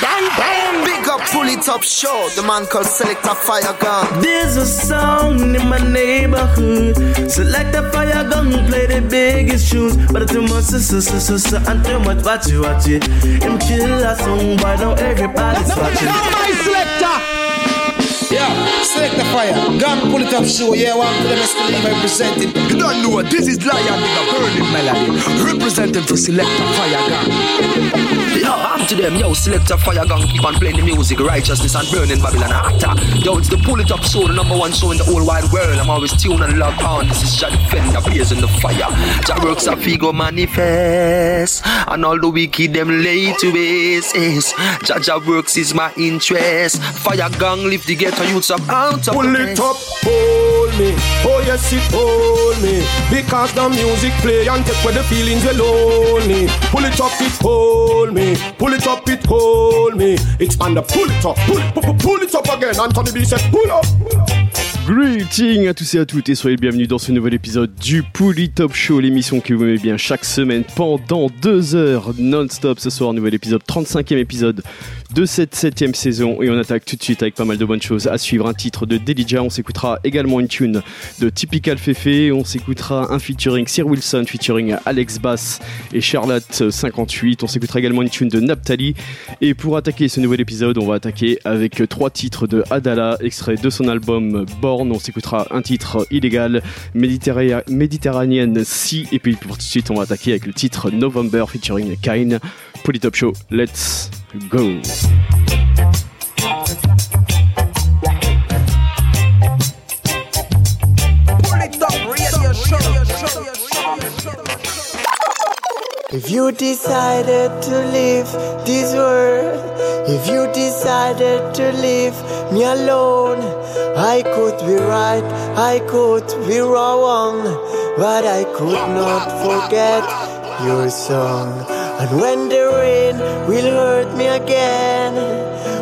Bang, bang. Big up, pull it up, show. The man called Selector Fire Gun. There's a sound in my neighborhood. Select a fire gun, play the biggest tunes. But too much, so, so, so, so, and too much, watch it, watch it. Him kill a song, but now everybody's watching. Now my selector. Yeah, select the fire. Gun, pull it up, show. Yeah, one for them still leave representing. You don't know, what this is Lion with a burning melody. Representing for Selector Fire Gun. Yo, I'm to them, yo, Selector Fire Gun, keep on playing the music, righteousness and burning Babylon actor. Yo, it's the Pull It Up show, the number one show in the whole wide world. I'm always tuned and locked on. This is Jah Defender, blazing the fire. Jah works a figure manifest, and all the wicked them lay to base. Jah Jah works is my interest. Fire Gang lift the ghetto youths up out of Pull it up, hold me. Oh yes, it hold me. Because the music play and take where the feelings are lonely. Pull it up, it hold me. Pull it up, it hold me. It's the pull it up, pull it, pull, pull it up again. Anthony B said, pull up. Pull up. Greeting à tous et à toutes et soyez bienvenus dans ce nouvel épisode du Pouli Top Show, l'émission que vous aimez bien chaque semaine pendant deux heures non-stop. Ce soir, nouvel épisode, 35e épisode de cette septième saison et on attaque tout de suite avec pas mal de bonnes choses. À suivre un titre de Delija, on s'écoutera également une tune de Typical Fefe, on s'écoutera un featuring Sir Wilson featuring Alex Bass et Charlotte 58, on s'écoutera également une tune de Naphtali et pour attaquer ce nouvel épisode, on va attaquer avec trois titres de Adala, extrait de son album Born. On s'écoutera un titre illégal, Méditerra- Méditerranéenne Sea. Et puis pour tout de suite, on va attaquer avec le titre November featuring Kine. Pull It Up Show, let's go. Pull it up, radio show. If you decided to leave this world, if you decided to leave me alone, I could be right, I could be wrong, but I could not forget your song. And when the rain will hurt me again,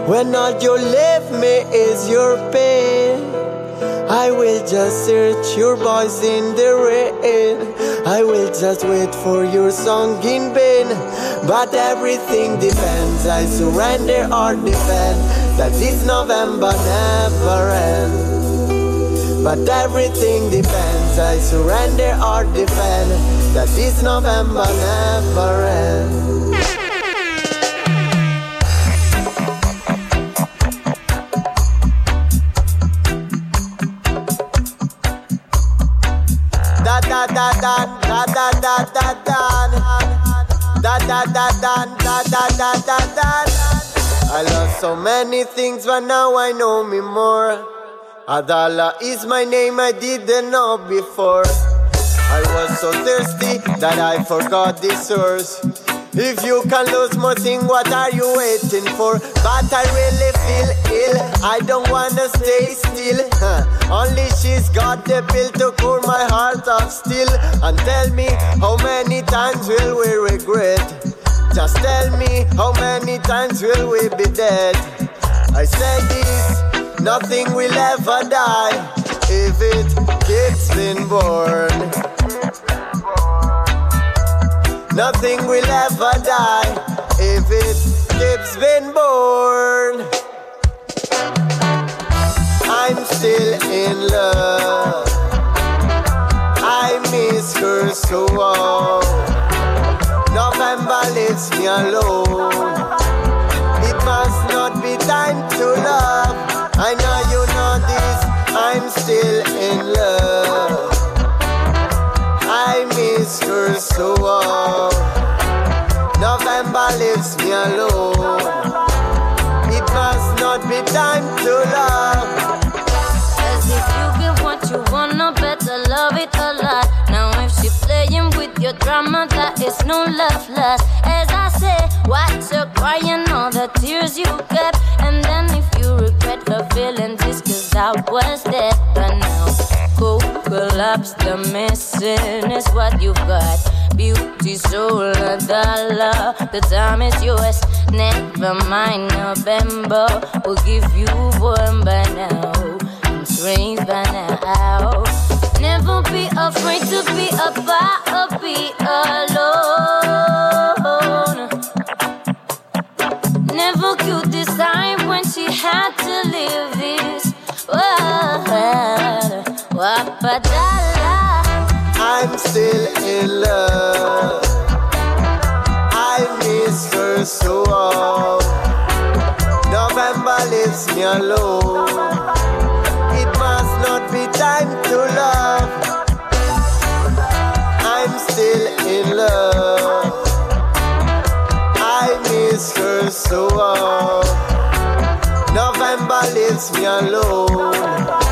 when all you left me is your pain. I will just search your voice in the rain. I will just wait for your song in vain. But everything depends. I surrender or defend. That this November never ends. But everything depends. I surrender or defend. That this November never ends. Da da da da da da da da da da da da da da da da da I lost so many things but now I know me more Adala is my name I didn't know before I was so thirsty that I forgot the source if you can lose more thing, what are you waiting for? But I really feel ill. I don't wanna stay still. Only she's got the pill to cool my heart of steel. And tell me how many times will we regret? Just tell me how many times will we be dead? I said this, nothing will ever die if it keeps being born. Nothing will ever die if it keeps being born. I'm still in love. I miss her so. November leaves me alone. It must not be time to love. I know you know this. I'm still in love. So. November leaves me alone. It must not be time to love. As if you get what you wanna, better love it a lot. Now if she playing with your drama, that is no love lost. As I say, what's her crying all the tears you kept? And then if you regret her feelings, it's cause I was there. But go collapse, the missing is what you've got. Beauty, soul, a dollar, the time is yours. Never mind November, we'll give you one by now. I'm by now. Never be afraid to be apart or be alone. Never this time when she had to live this. Wapadala. I'm still in love. I miss her so. November leaves me alone. It must not be time to love. I'm still in love. I miss her so. November leaves me alone.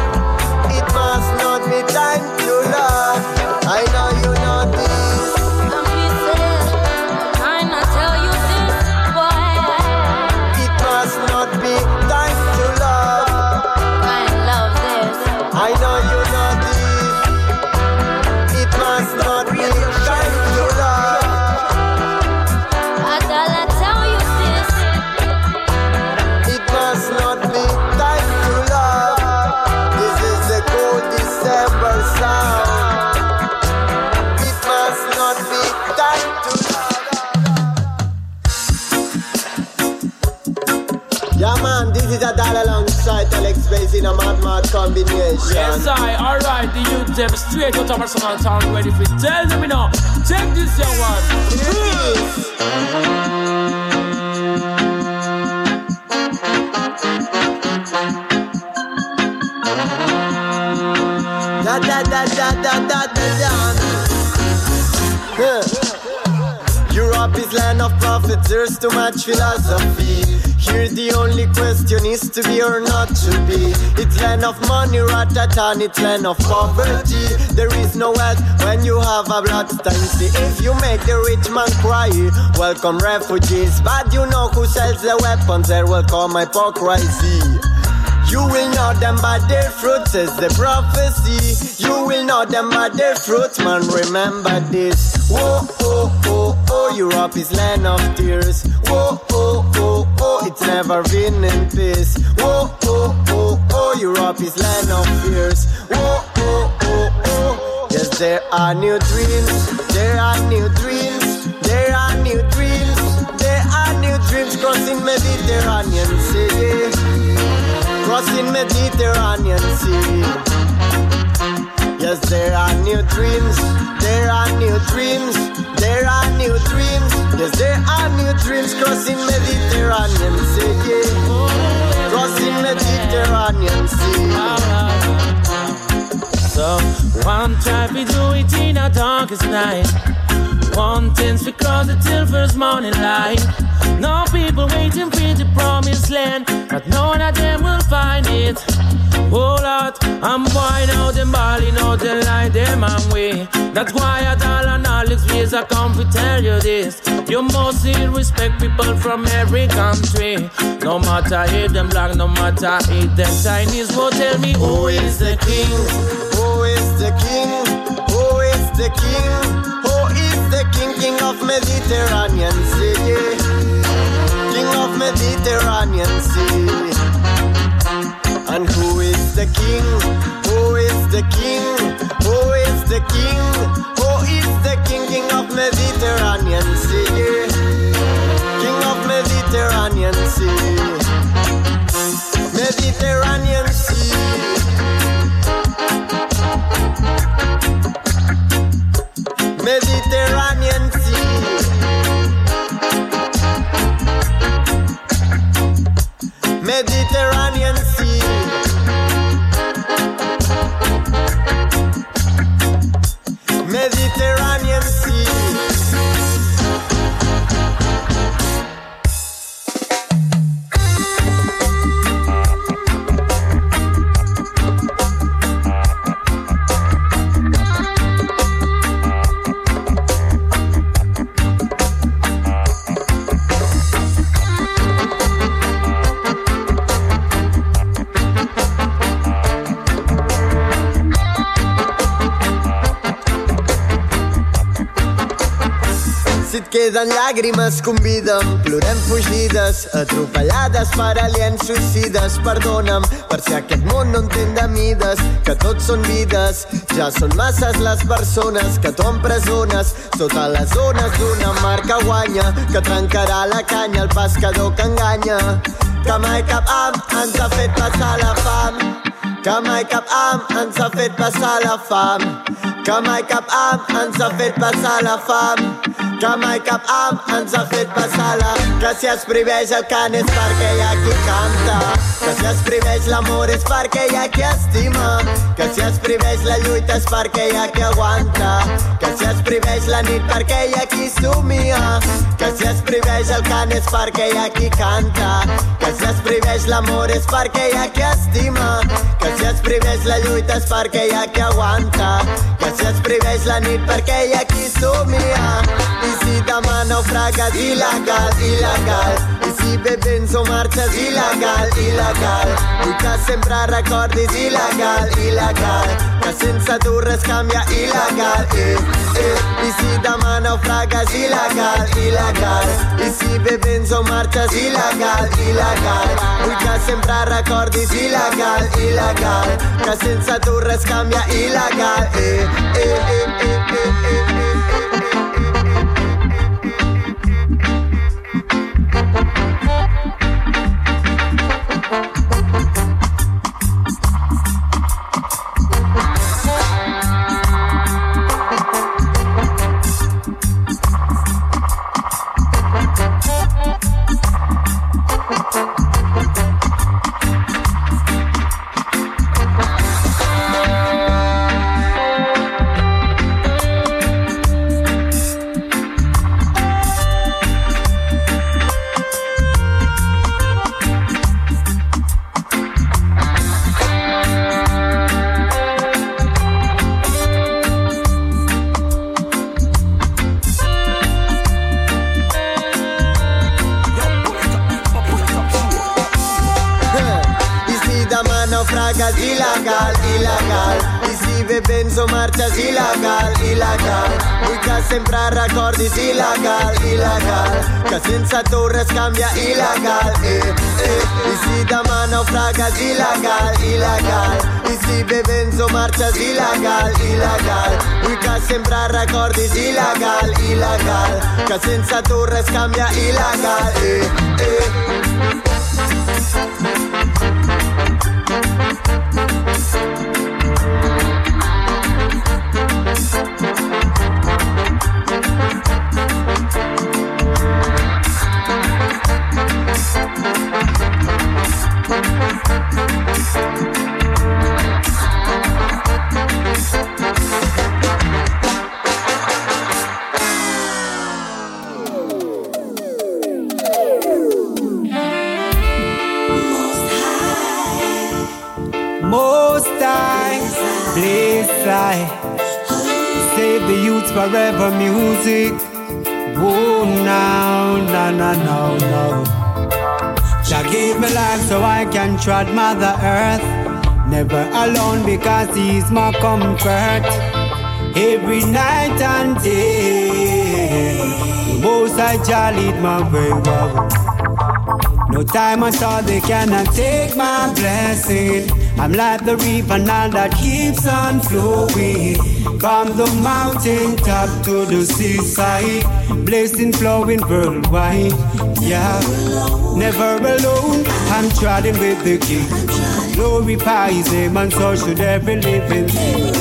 This is Adala alongside Alex Bass in a mad mad combination. Yes, I. Alright, the youth them straight out of Arsenal town ready for tell them know. Check this young one. Da da da da da da da da. Huh. Land of prophets, there's too much philosophy. Here the only question is to be or not to be. It's land of money, ratatan, it's land of poverty. There is no wealth when you have a blood bloodstained If you make the rich man cry, welcome refugees. But you know who sells the weapons, there will come hypocrisy. You will know them by their fruits, says the prophecy. You will know them by their fruits, man. Remember this. Whoa, oh, oh, oh, Europe is land of tears. Whoa, oh, oh, oh, it's never been in peace. Whoa, oh, oh, oh, Europe is land of fears. Whoa, oh, oh, oh, yes, there are new dreams. There are new dreams. There are new dreams. There are new dreams crossing Mediterranean Sea crossing Mediterranean Sea. Yes, there are new dreams, there are new dreams, there are new dreams. Yes, there are new dreams crossing Mediterranean Sea. Crossing Mediterranean Sea. So, one try we do it in a darkest night. Thing's because it till first morning light. No people waiting for the promised land, but none of them will find it. Oh Lord, I'm boy now them balling out the lie them and way. That's why I tell and Alex ways I come to tell you this. You must respect people from every country. No matter if them black, no matter if them Chinese. Will tell me who is the king? Who is the king? Who is the king? The king? King of Mediterranean Sea. King of Mediterranean Sea. And who is the king? Who is the king? Who is the king? Who is the king? King of Mediterranean Sea. King of Mediterranean Sea. Mediterranean queden llàgrimes, convida'm. Plorem fugides, atropellades per aliens suïcides. Perdona'm per si aquest món no entén de mides, que tots són vides. Ja són masses les persones que tu empresones sota les zones d'una marca guanya que trencarà la canya el pescador que enganya. Que mai cap am ens ha fet passar la fam. Que mai cap am ens ha fet passar la fam. Que mai cap am ens ha fet passar la fam. Que mai cap am ens ha fet passar la... Que si es prohibeix el cant és perquè hi ha qui canta. Que si es prohibeix l'amor és perquè hi ha qui estima. Que si es prohibeix la lluita és perquè hi ha qui aguanta. Que si es prohibeix la nit perquè hi ha qui somia. Que si es prohibeix el cant és perquè hi ha qui canta. Que si es prohibeix l'amor és perquè hi ha qui estima. Que si es prohibeix la lluita és perquè hi ha qui aguanta. Que si es prohibeix la nit perquè hi ha qui somia. I si demà naufragues, il·legal, il·legal. I si bebens o marxes, il·legal, il·legal. Vull sempre recordis, il·legal, il·legal. Que sense tu res canvia, il·legal, eh, eh. I si demà naufragues, il·legal, il·legal. I si bebens o marxes, il·legal, il·legal. Vull que sempre recordis, il·legal, il·legal. Que sense tu res canvia, il·legal, eh, eh, eh, eh, eh, eh, es ilegal, ilegal. Que torres cambia ilegal, eh, eh. Y si dama naufragas, ilegal, ilegal. Y si bebenzo marchas, ilegal, ilegal. Vuoi sembrar recordes, ilegal, ilegal. Que senza torres cambia ilegal, eh, eh. Trod Mother Earth. Never alone because He's my comfort. Every night and day, the Most Jah lead my way. Wow. No time at all, they cannot take my blessing. I'm like the river now that keeps on flowing. From the mountain top to the seaside, blessing flowing worldwide. Yeah, never alone, I'm trotting with the king. Glorify his name and so should every living thing.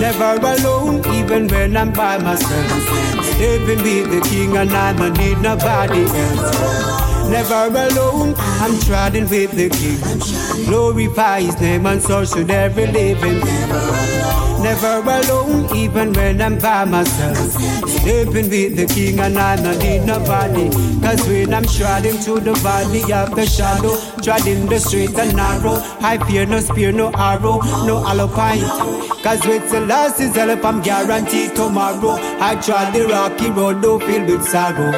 Never alone, even when I'm by myself. Stepping with the king and I don't need nobody else. Never alone, I'm trotting with the king. Glorify his name and so should every living thing. Never alone, even when I'm by myself. Stepping with the king and I don't need nobody. Cause when I'm striding through the valley of the shadow, treading the straight and narrow, I fear no spear, no arrow, no alpine. Cause with the last is help, I'm guaranteed tomorrow. I trod the rocky road, though filled with sorrow.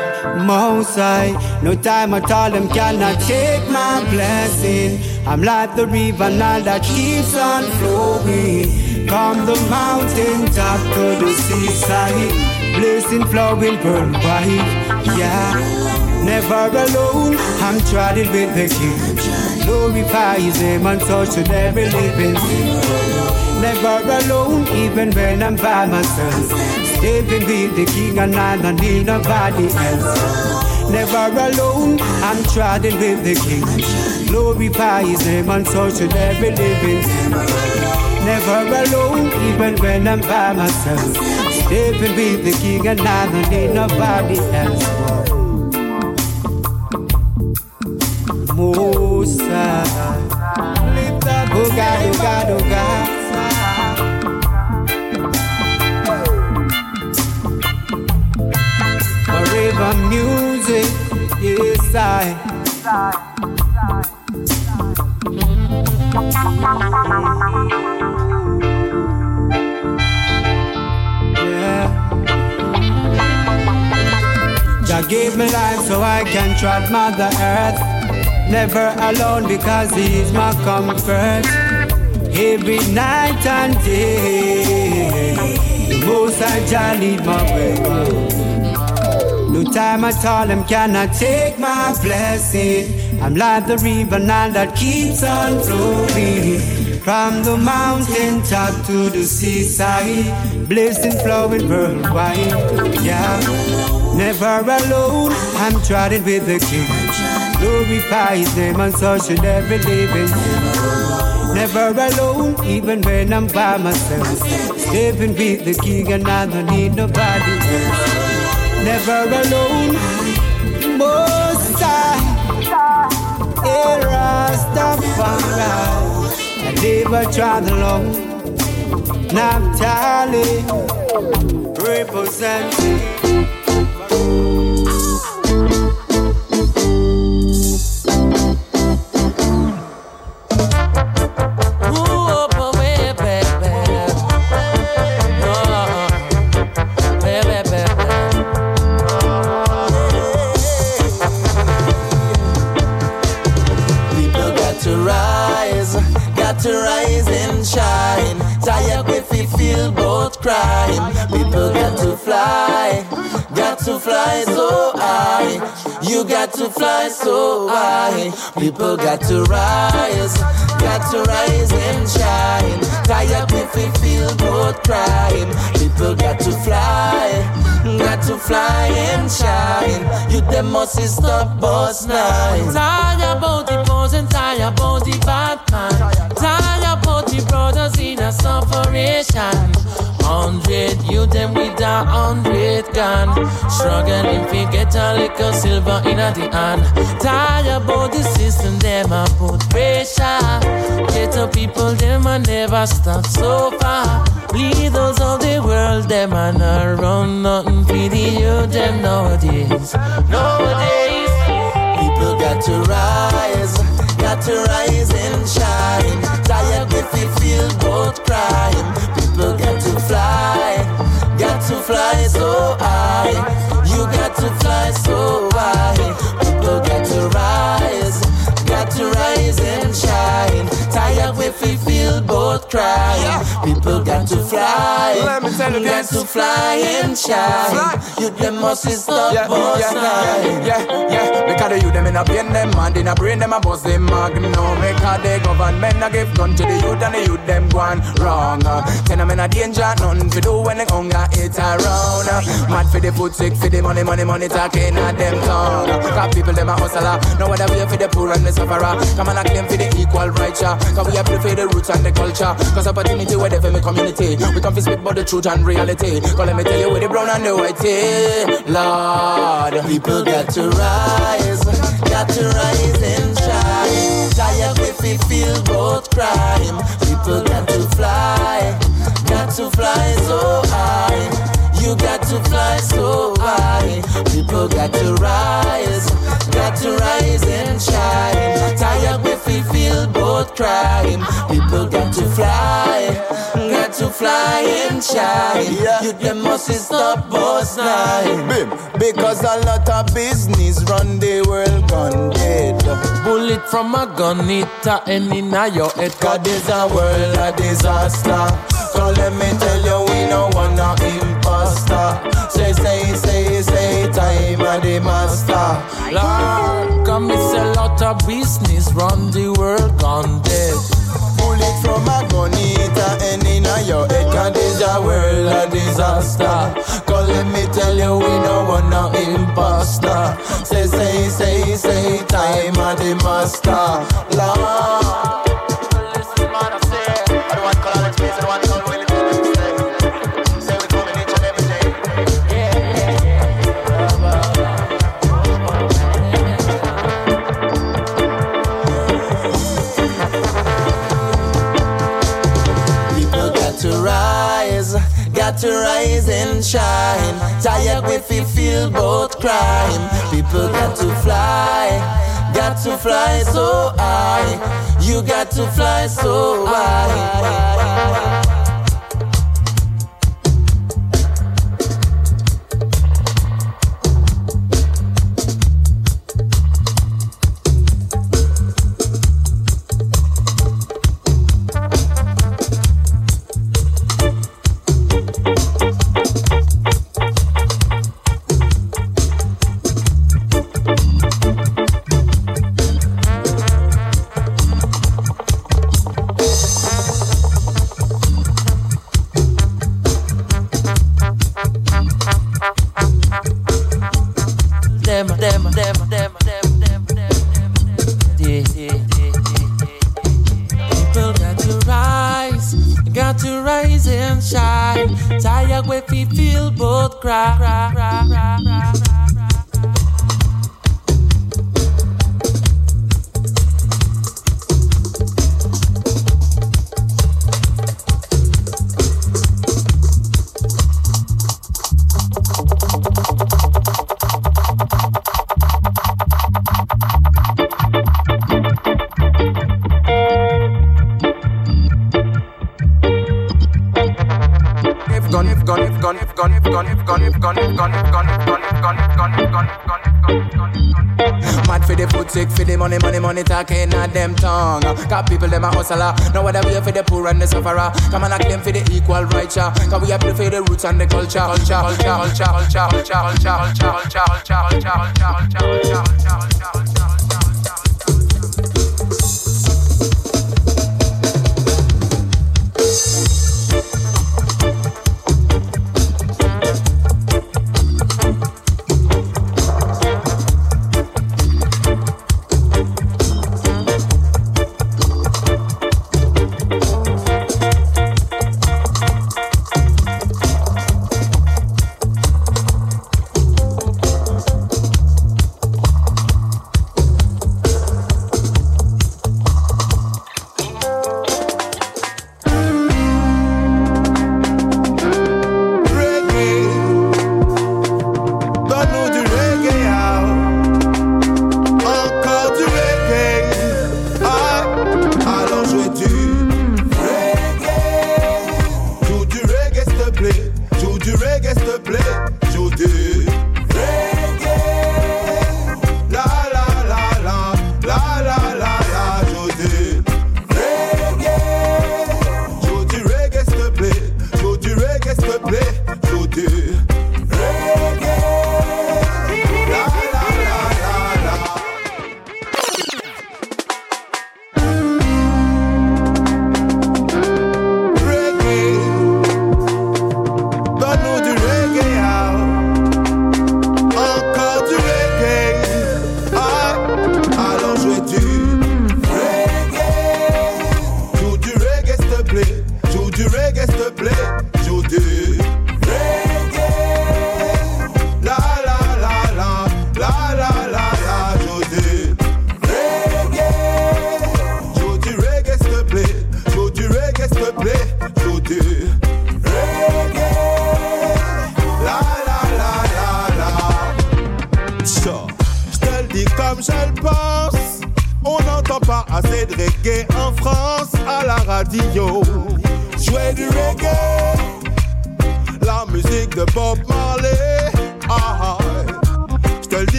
Most high, no time at all, them cannot take my blessing. I'm like the river now that keeps on flowing. From the mountain top to the seaside. Blazing, flowing, pearl white. Yeah, never alone. I'm trodden with the King. Glorify His name and so should every living thing. Never alone, even when I'm by myself. Stepping with the King and I don't need nobody else. Never alone, I'm trodden with the King. Glorify His name and so should every living thing. Never alone, even when I'm by myself. Stepping with the King and I don't need nobody else. Musa, God, oh God. Forever music, yes I. gave me life so I can trod Mother Earth. Never alone because He's my comfort. Every night and day, the most I Jah lead my way. No time at all, Him cannot take my blessing. I'm like the river now that keeps on flowing. From the mountain top to the seaside, blessing flowing worldwide. Yeah, never alone, I'm trotting with the King. Glorify His name and so should every living. Never alone, even when I'm by myself. Stepping with the King and I don't need nobody else. Never alone, most high. Rastafari. I never tried alone. Naphtali representing. Ooh, got to fly so high. People got to rise, got to rise and shine. Tired if we feel both crying. People got to fly, got to fly and shine. You them must stop boss nine. Tired about the boys and tired about the bad man. Tired about the brothers in a separation. Hundred you them with a hundred gun. Struggling to get a little silver in a the hand. Tired about the system, them a put pressure. Ghetto people, them a never stop so far. Leaders of the world, them a not run nothing for the youth, them nowadays. Nowadays. People got to rise, got to rise and shine. Tired if we feel both crying. Fly, got to fly so high. You got to fly so high. Both crying. People got to fly, Let me tell you got this. to fly and shine. You them must stop Yeah, boss yeah, yeah, yeah, yeah. Because the youth them in a pain them and in a brain them a bust them magnum. Because the government a give gun to the youth and the youth them gone wrong. Tell them in a danger, nothing to do when the hunger hit around. Mad for the food, sick for the money, money, money talking at them tongue. Cause people them a hustler, no other way for the poor and the sufferer. Come on, I claim for the equal rights. uh, Cause we have to for the roots and the culture. Cause opportunity where they for me community. We to speak about the truth and reality. Cause let me tell you where the brown and the white. Lord, People got to rise, got to rise and shine. Tired if we feel both crime. People got to fly, got to fly so high. You got to fly so high. People got to rise, got to rise and shine. Tired if we feel both crime. People got to fly, got to fly and shine. You them must stop boss nine. Bim, because a lot of business run the world gone dead. Bullet from a gun, it a end in a your head. Cause this a world a disaster. So let me tell you, we no want no Say, say, say, say, time of the master. Lord, come me sell out of business, run the world gone dead. Bullet from a gunita and in a your head, cause this a world a disaster. Cause let me tell you, we no want no imposter. Say, say, say, say, time of the master. Lord. People to rise and shine. Tired with we feel both crime. People got to fly, got to fly so high. You got to fly so high. Money, talking at them tongue. Cause people them a hustler. No other way for the poor and the sufferer. Come on, I claim for the equal rights. Cause we to for the roots and the. Culture, culture, culture, culture, culture, culture, culture, culture, culture, culture, culture, culture, culture,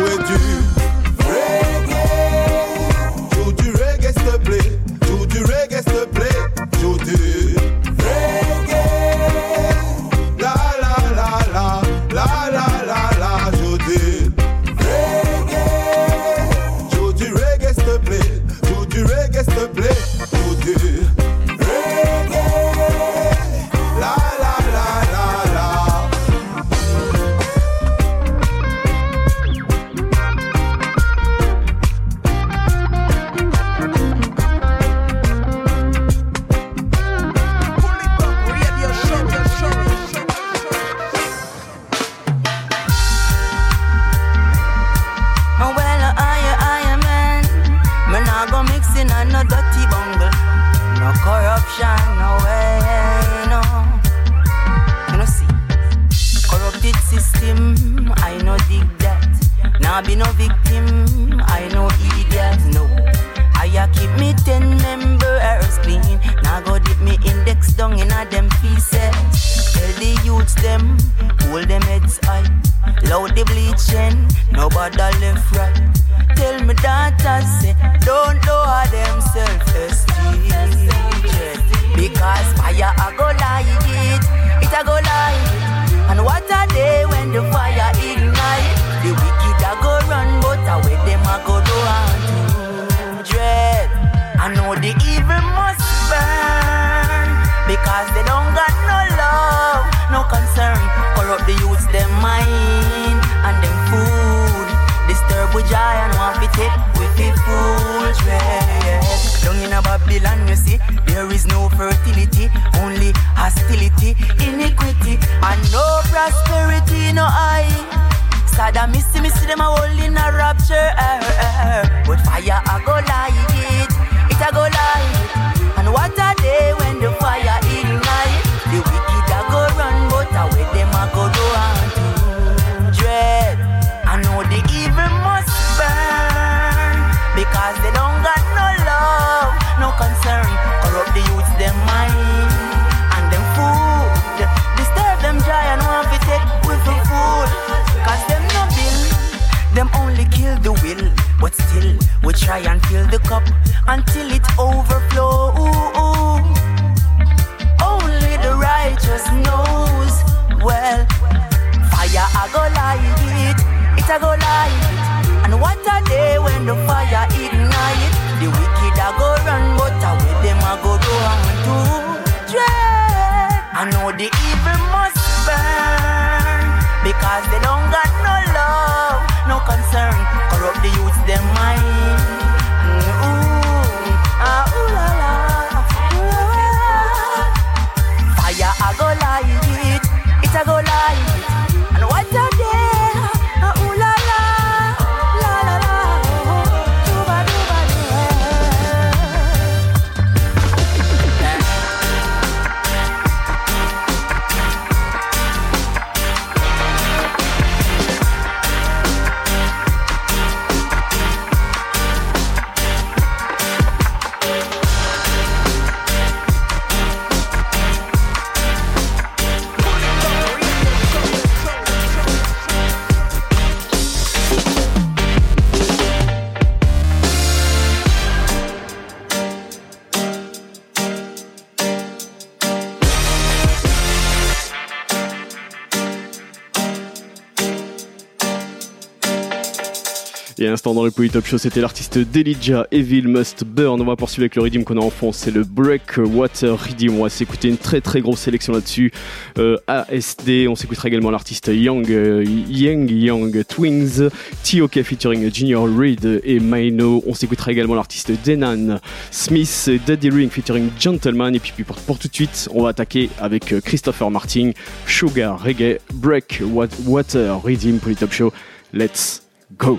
jouer du Et à l'instant dans le Polytop Show, c'était l'artiste Delija, Evil Must Burn. On va poursuivre avec le rythme qu'on a en fond, c'est le Breakwater Rhythm. On va s'écouter une très très grosse sélection là-dessus. Euh, ASD, on s'écoutera également l'artiste Young, euh, Young Young Twins, TOK featuring Junior Reed et Maino. On s'écoutera également l'artiste Denan Smith, Daddy Ring featuring Gentleman. Et puis pour, pour tout de suite, on va attaquer avec euh, Christopher Martin, Sugar Reggae, Breakwater Rhythm Polytop Show. Let's go!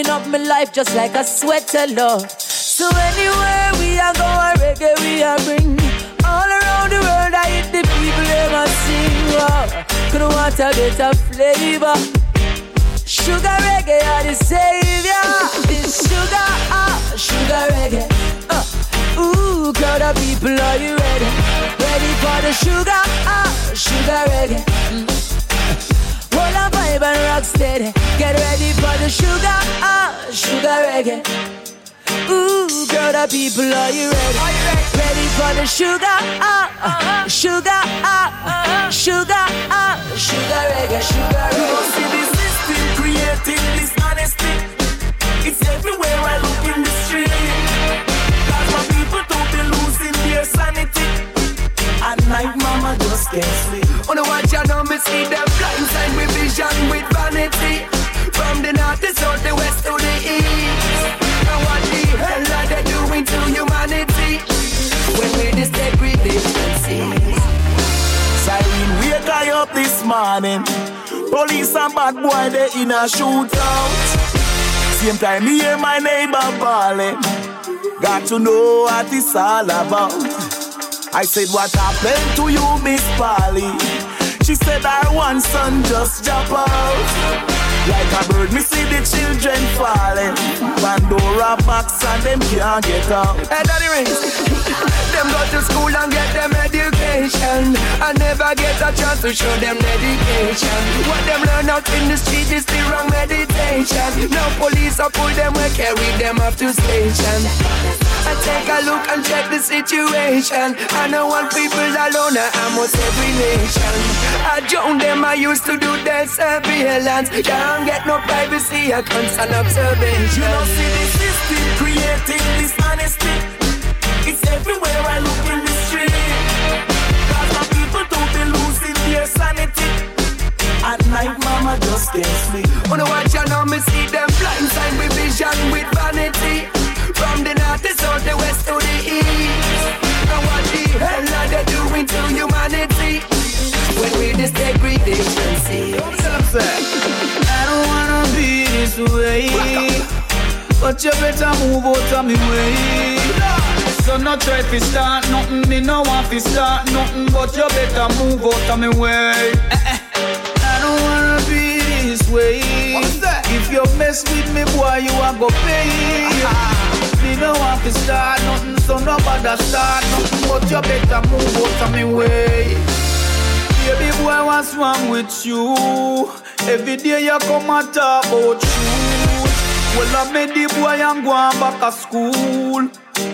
Warming up my life just like a sweater, Lord. So anywhere we are going, reggae we are bring. All around the world, I hit the people them a sing. Wow. Could want a better flavor. Sugar reggae are the savior. This sugar, ah, sugar reggae. Uh. Ooh, crowd of people, are you ready? Ready for the sugar, ah, sugar reggae. Mm. On, vibe and rock steady. Get ready for the sugar, ah, sugar reggae. Ooh, girl, the people, are you ready? Are you ready? Ready for the sugar, ah, uh, sugar, ah, uh, sugar, ah, sugar reggae, sugar reggae. You don't see the system creating this honesty. It's everywhere I look night, mama just can't sleep. Oh, On the watch, I know me see them blindside with vision, with vanity. From the north, the south, the west to the east. And what the hell are they doing to humanity? When we this degradation. Siren wake I up this morning. Police and bad boy they in a shootout. Same time me hear my neighbor bawling. Got to know what it's all about. I said, what happened to you, Miss Polly? She said, our one son just jump out. Like a bird, me see the children falling. Pandora box and them can't get out. Hey, Daddy Rings. them go to school and get them education. And never get a chance to show them dedication. What them learn out in the street is the wrong meditation. Now police are pull them and carry them off to station. I take a look and check the situation. I know one people alone, I almost every nation. I join them, I used to do their surveillance. Can't get no privacy, I constant observation. You don't see the system creating this honesty. It's everywhere I look in the street. Cause my people don't be losing their sanity. At night, mama just can't sleep. On oh, the watch, I know me see them blindside with vision, with vanity. From the north, the south, the west to the east. And what the hell are they doing to humanity? When we this degradation see. I don't wanna be this way. But But you better move out of me way. So no try to start nothing, me no want to start nothing, but you better move out of me way. Eh, eh. I don't wanna be this way. If you mess with me, boy, you are go pay. Me no want to start nothing, so nobody start nothing, but you better move out of me way. Baby boy, what's wrong with you? Every day you come and talk about you. Well, I made the boy and go back to school.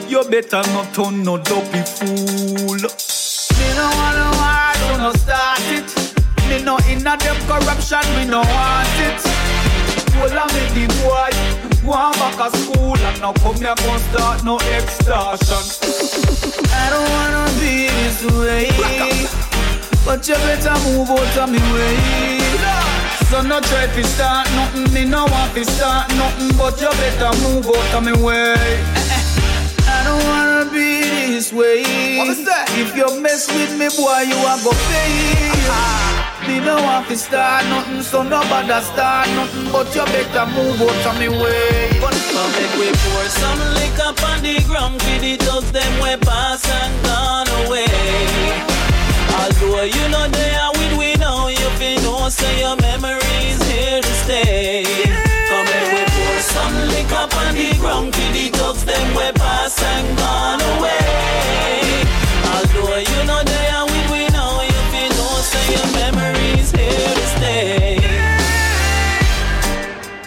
You better not turn no dopey fool. Me no wanna want to no start it. Me no inna them corruption, me no want it. Well, I made the boy go back to school and now come here gon' start no extortion. I don't wanna be this way, but you better move out of me way. So no try to start nothing, me no want to start nothing, but you better move out of me way. I don't wanna be this way. If you mess with me, boy, you are go pay. Me no want to start nothing, so nobody start nothing, but you better move out of me way. Come make we pour some liquor on the ground for the thugs them we pass and gone away. Although you know they are with we now, you feel no say your memories here to stay. Come make we pour some liquor on the ground for the thugs them we pass and gone away. Although you know they are with we now, you feel no say your memories here to stay.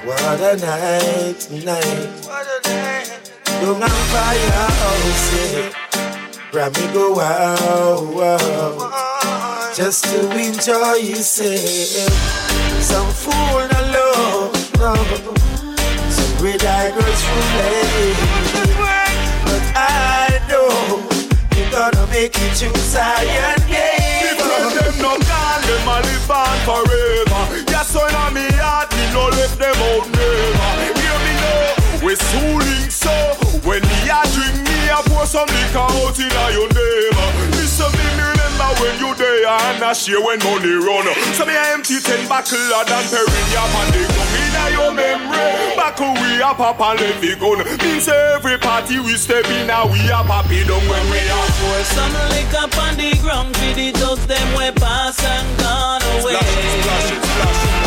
What a night night. What a night. Young on fire, oh, say. me, go wow, wow. Just to enjoy yourself. Some fool no love, no. Some eye girls late. But I know you're gonna make it to Zion Gate. If them no gone, them a live on forever. Yes, so in me heart, me no left them out never. Hear me now, we schooling so. When me a drink, me a pour some liquor out in your neighbor. Listen me, me remember when you there and I share when money run. So me a empty ten buckle than Perignon and they come in your memory. Back we a pop and let me gun. Means every party we step in a we a pop it down when we a Pour some liquor on the ground for the thugs them we pass and gone away.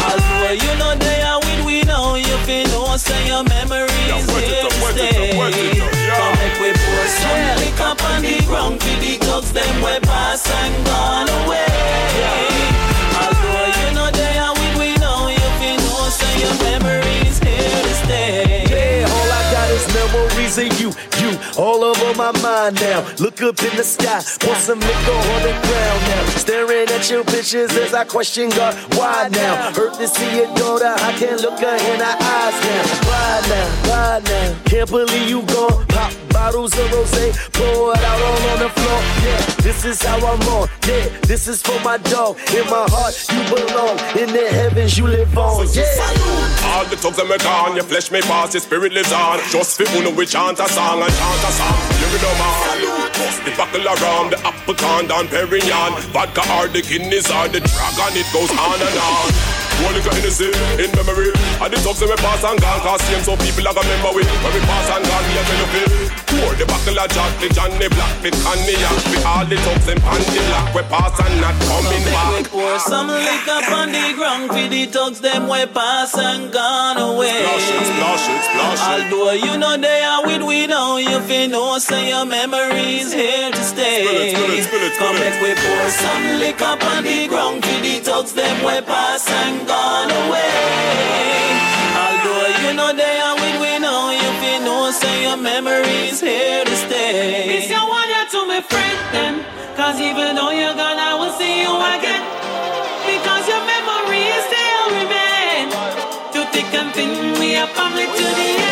Although you know they are with we now, you feel no say your memories here to stay. Come make we pour some liquor on the ground for the thugs them we pass and gone away. Although you know they are with we now, you feel no say your memories here to stay. Yeah, all I got is memories of you, you, all over my mind now. Look up in the sky, pour some liquor on the ground now. Staring at your pictures as I question God, why now? Hurt to see your daughter, I can't look her in her eyes now. Why now, why now? Can't believe you gone. Pop bottles of rosé, pour it out all on the floor. Yeah, this is how I'm on. Yeah, this is for my dog. In my heart, you belong. In the heavens, you live on. Yeah. All the thugs that me gone, your flesh may pass, your spirit lives on. Just for know we chant a song and chant a song. Know man. Bust the buckle around the apple con down Perignon. Vodka or the kidneys or the dragon, it goes on and on. One liquor in the sea, in memory. And the thugs that me pass and gone, cause same so people are gonna remember we. When we pass and gone, we are you feel. Pour the buckle of Jack, the Johnny Black, the cognac. We all the thugs them panty black. We pass and not coming We back. pour some liquor on the ground for the thugs them we pass and gone away. Splash it, splash it, splash it. Although you know they are with we now, you feel no say your memories here to stay. Spill it, spill it, spill it, Come make we pour some liquor on the ground for the thugs them we pass and gone away. Although you know they are with we now, you feel no say your memories here to stay. It's your one to my friend them Cause even though you're gone I will see you again Because your memory still remain To thick and thin we are family to the end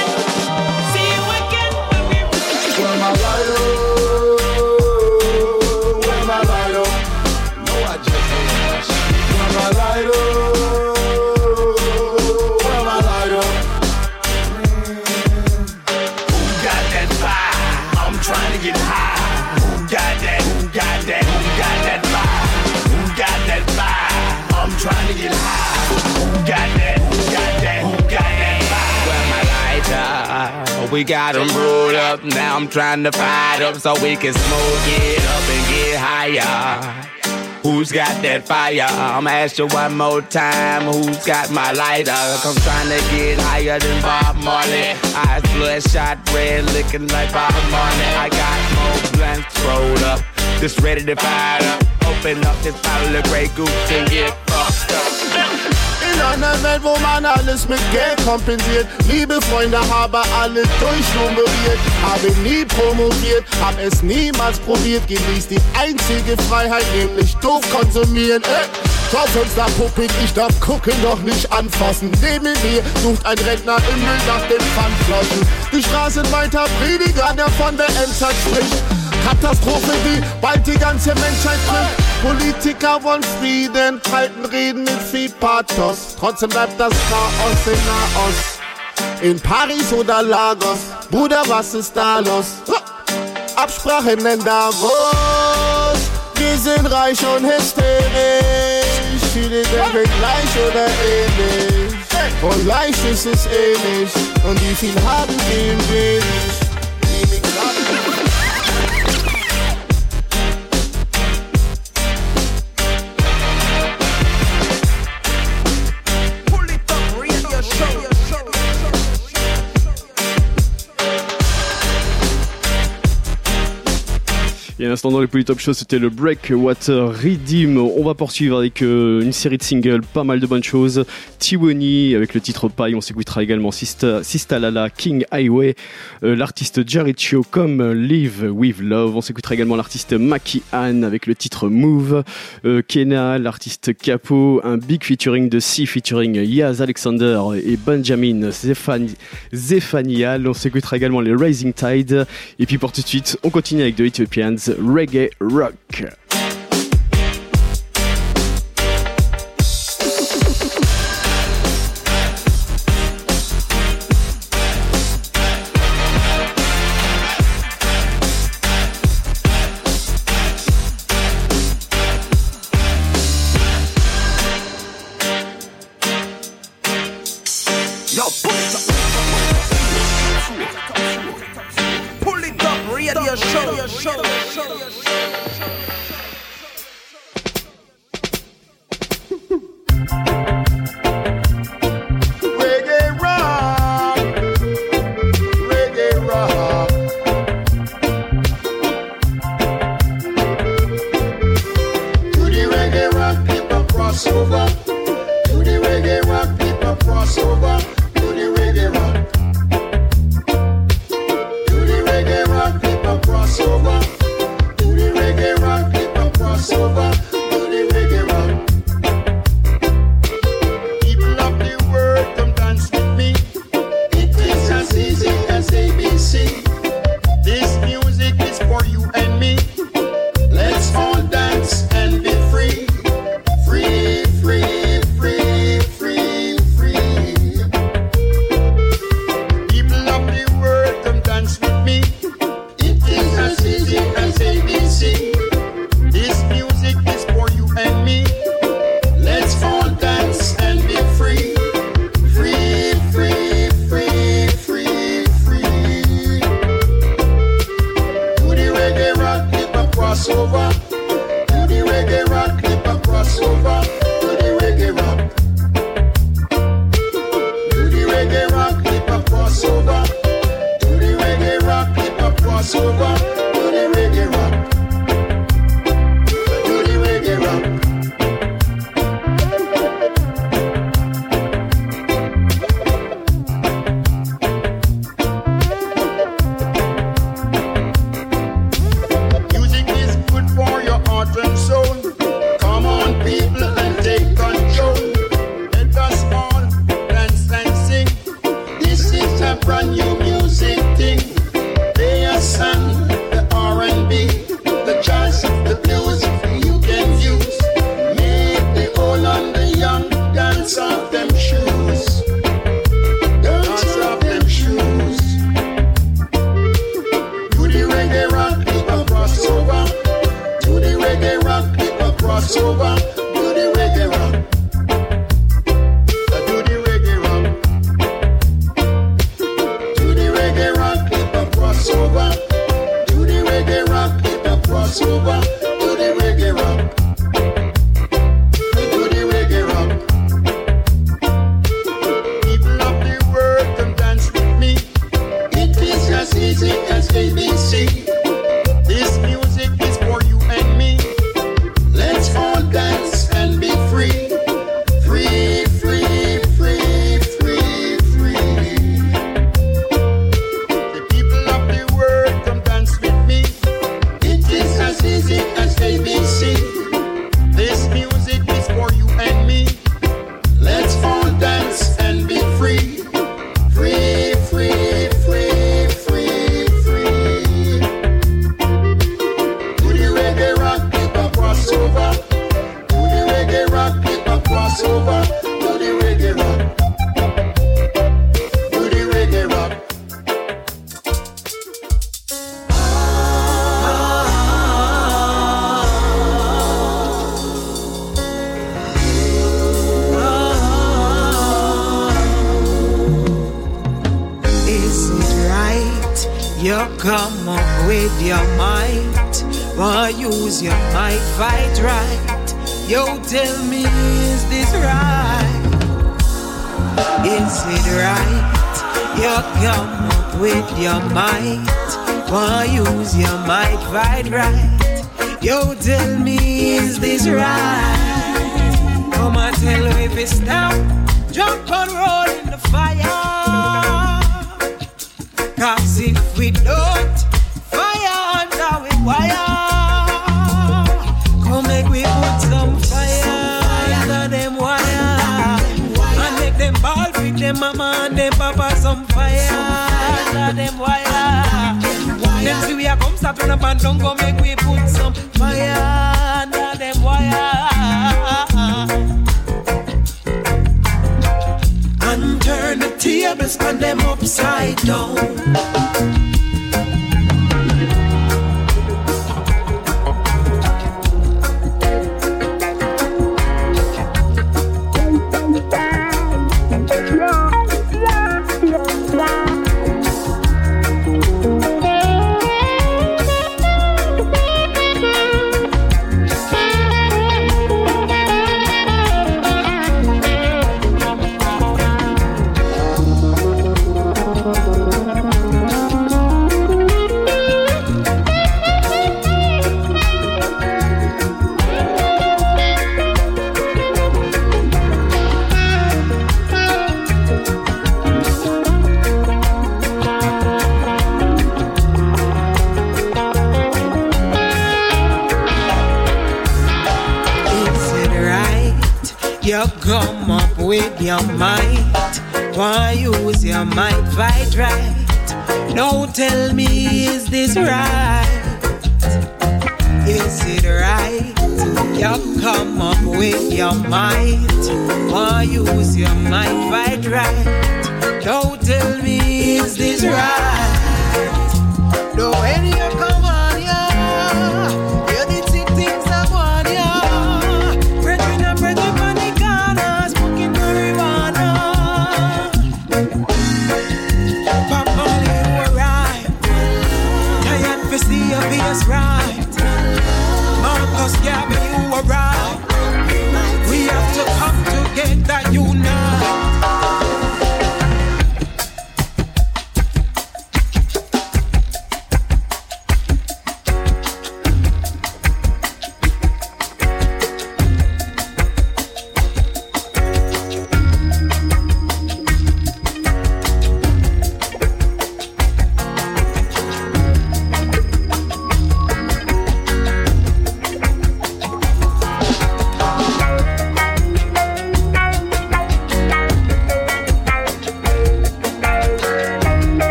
we got them rolled up. Now I'm trying to fight up so we can smoke it up and get higher. Who's got that fire? I'ma ask you one more time. Who's got my lighter? I'm trying to get higher than Bob Marley. Eyes bloodshot red, looking like Bob Marley. I got more blunts rolled up, just ready to fire up. Open up this bottle of Grey Goose and get fucked up. In einer Welt, wo man alles mit Geld kompensiert. Liebe Freunde habe alles durchnummeriert. Habe nie promoviert, hab es niemals probiert. Genieß die einzige Freiheit, nämlich doof konsumieren. Äh. Schaufenster puppig, ich darf gucken, doch nicht anfassen. Neben mir sucht ein Rentner im Müll nach den Pfandflaschen. Die Straßen weiter Prediger, der von der Endzeit spricht. Katastrophe, die bald die ganze Menschheit trifft. Politiker wollen Frieden, halten Reden mit viel Pathos. Trotzdem bleibt das Chaos in Nahost. In Paris oder Lagos, Bruder, was ist da los? Absprachen in Davos, wir sind reich und hysterisch. Viele denken gleich oder ähnlich. Und leicht ist es ähnlich. Und die viel haben, gehen wenig. L'instant dans les Polytop Show, c'était le Breakwater Redeem. On va poursuivre avec euh, une série de singles, pas mal de bonnes choses. Tiwani avec le titre Paille. On s'écoutera également Sista, Lala, King Highway, euh, l'artiste Jaricho comme Live With Love. On s'écoutera également l'artiste Maki Ann avec le titre Move. Euh, Kena, l'artiste Capo, un big featuring de C featuring Yaz Alexander et Benjamin Zephani- Zephanial. On s'écoutera également les Rising Tide. Et puis pour tout de suite, on continue avec The Ethiopians Reggae Rock.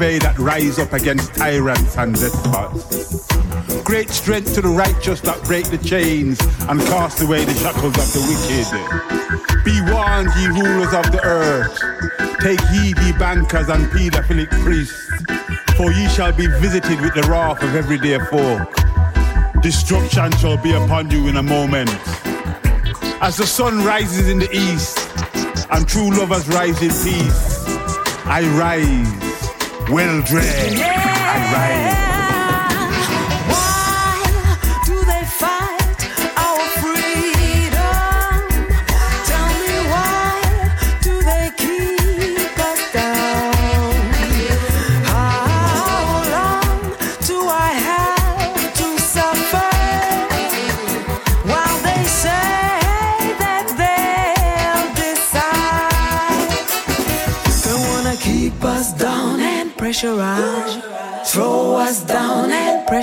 They that rise up against tyrants and despots. Great strength to the righteous that break the chains and cast away the shackles of the wicked. Be warned, ye rulers of the earth. Take heed, ye bankers and pedophilic priests, for ye shall be visited with the wrath of everyday folk. Destruction shall be upon you in a moment. As the sun rises in the east, and true lovers rise in peace, I rise, well dressed. I rise. Do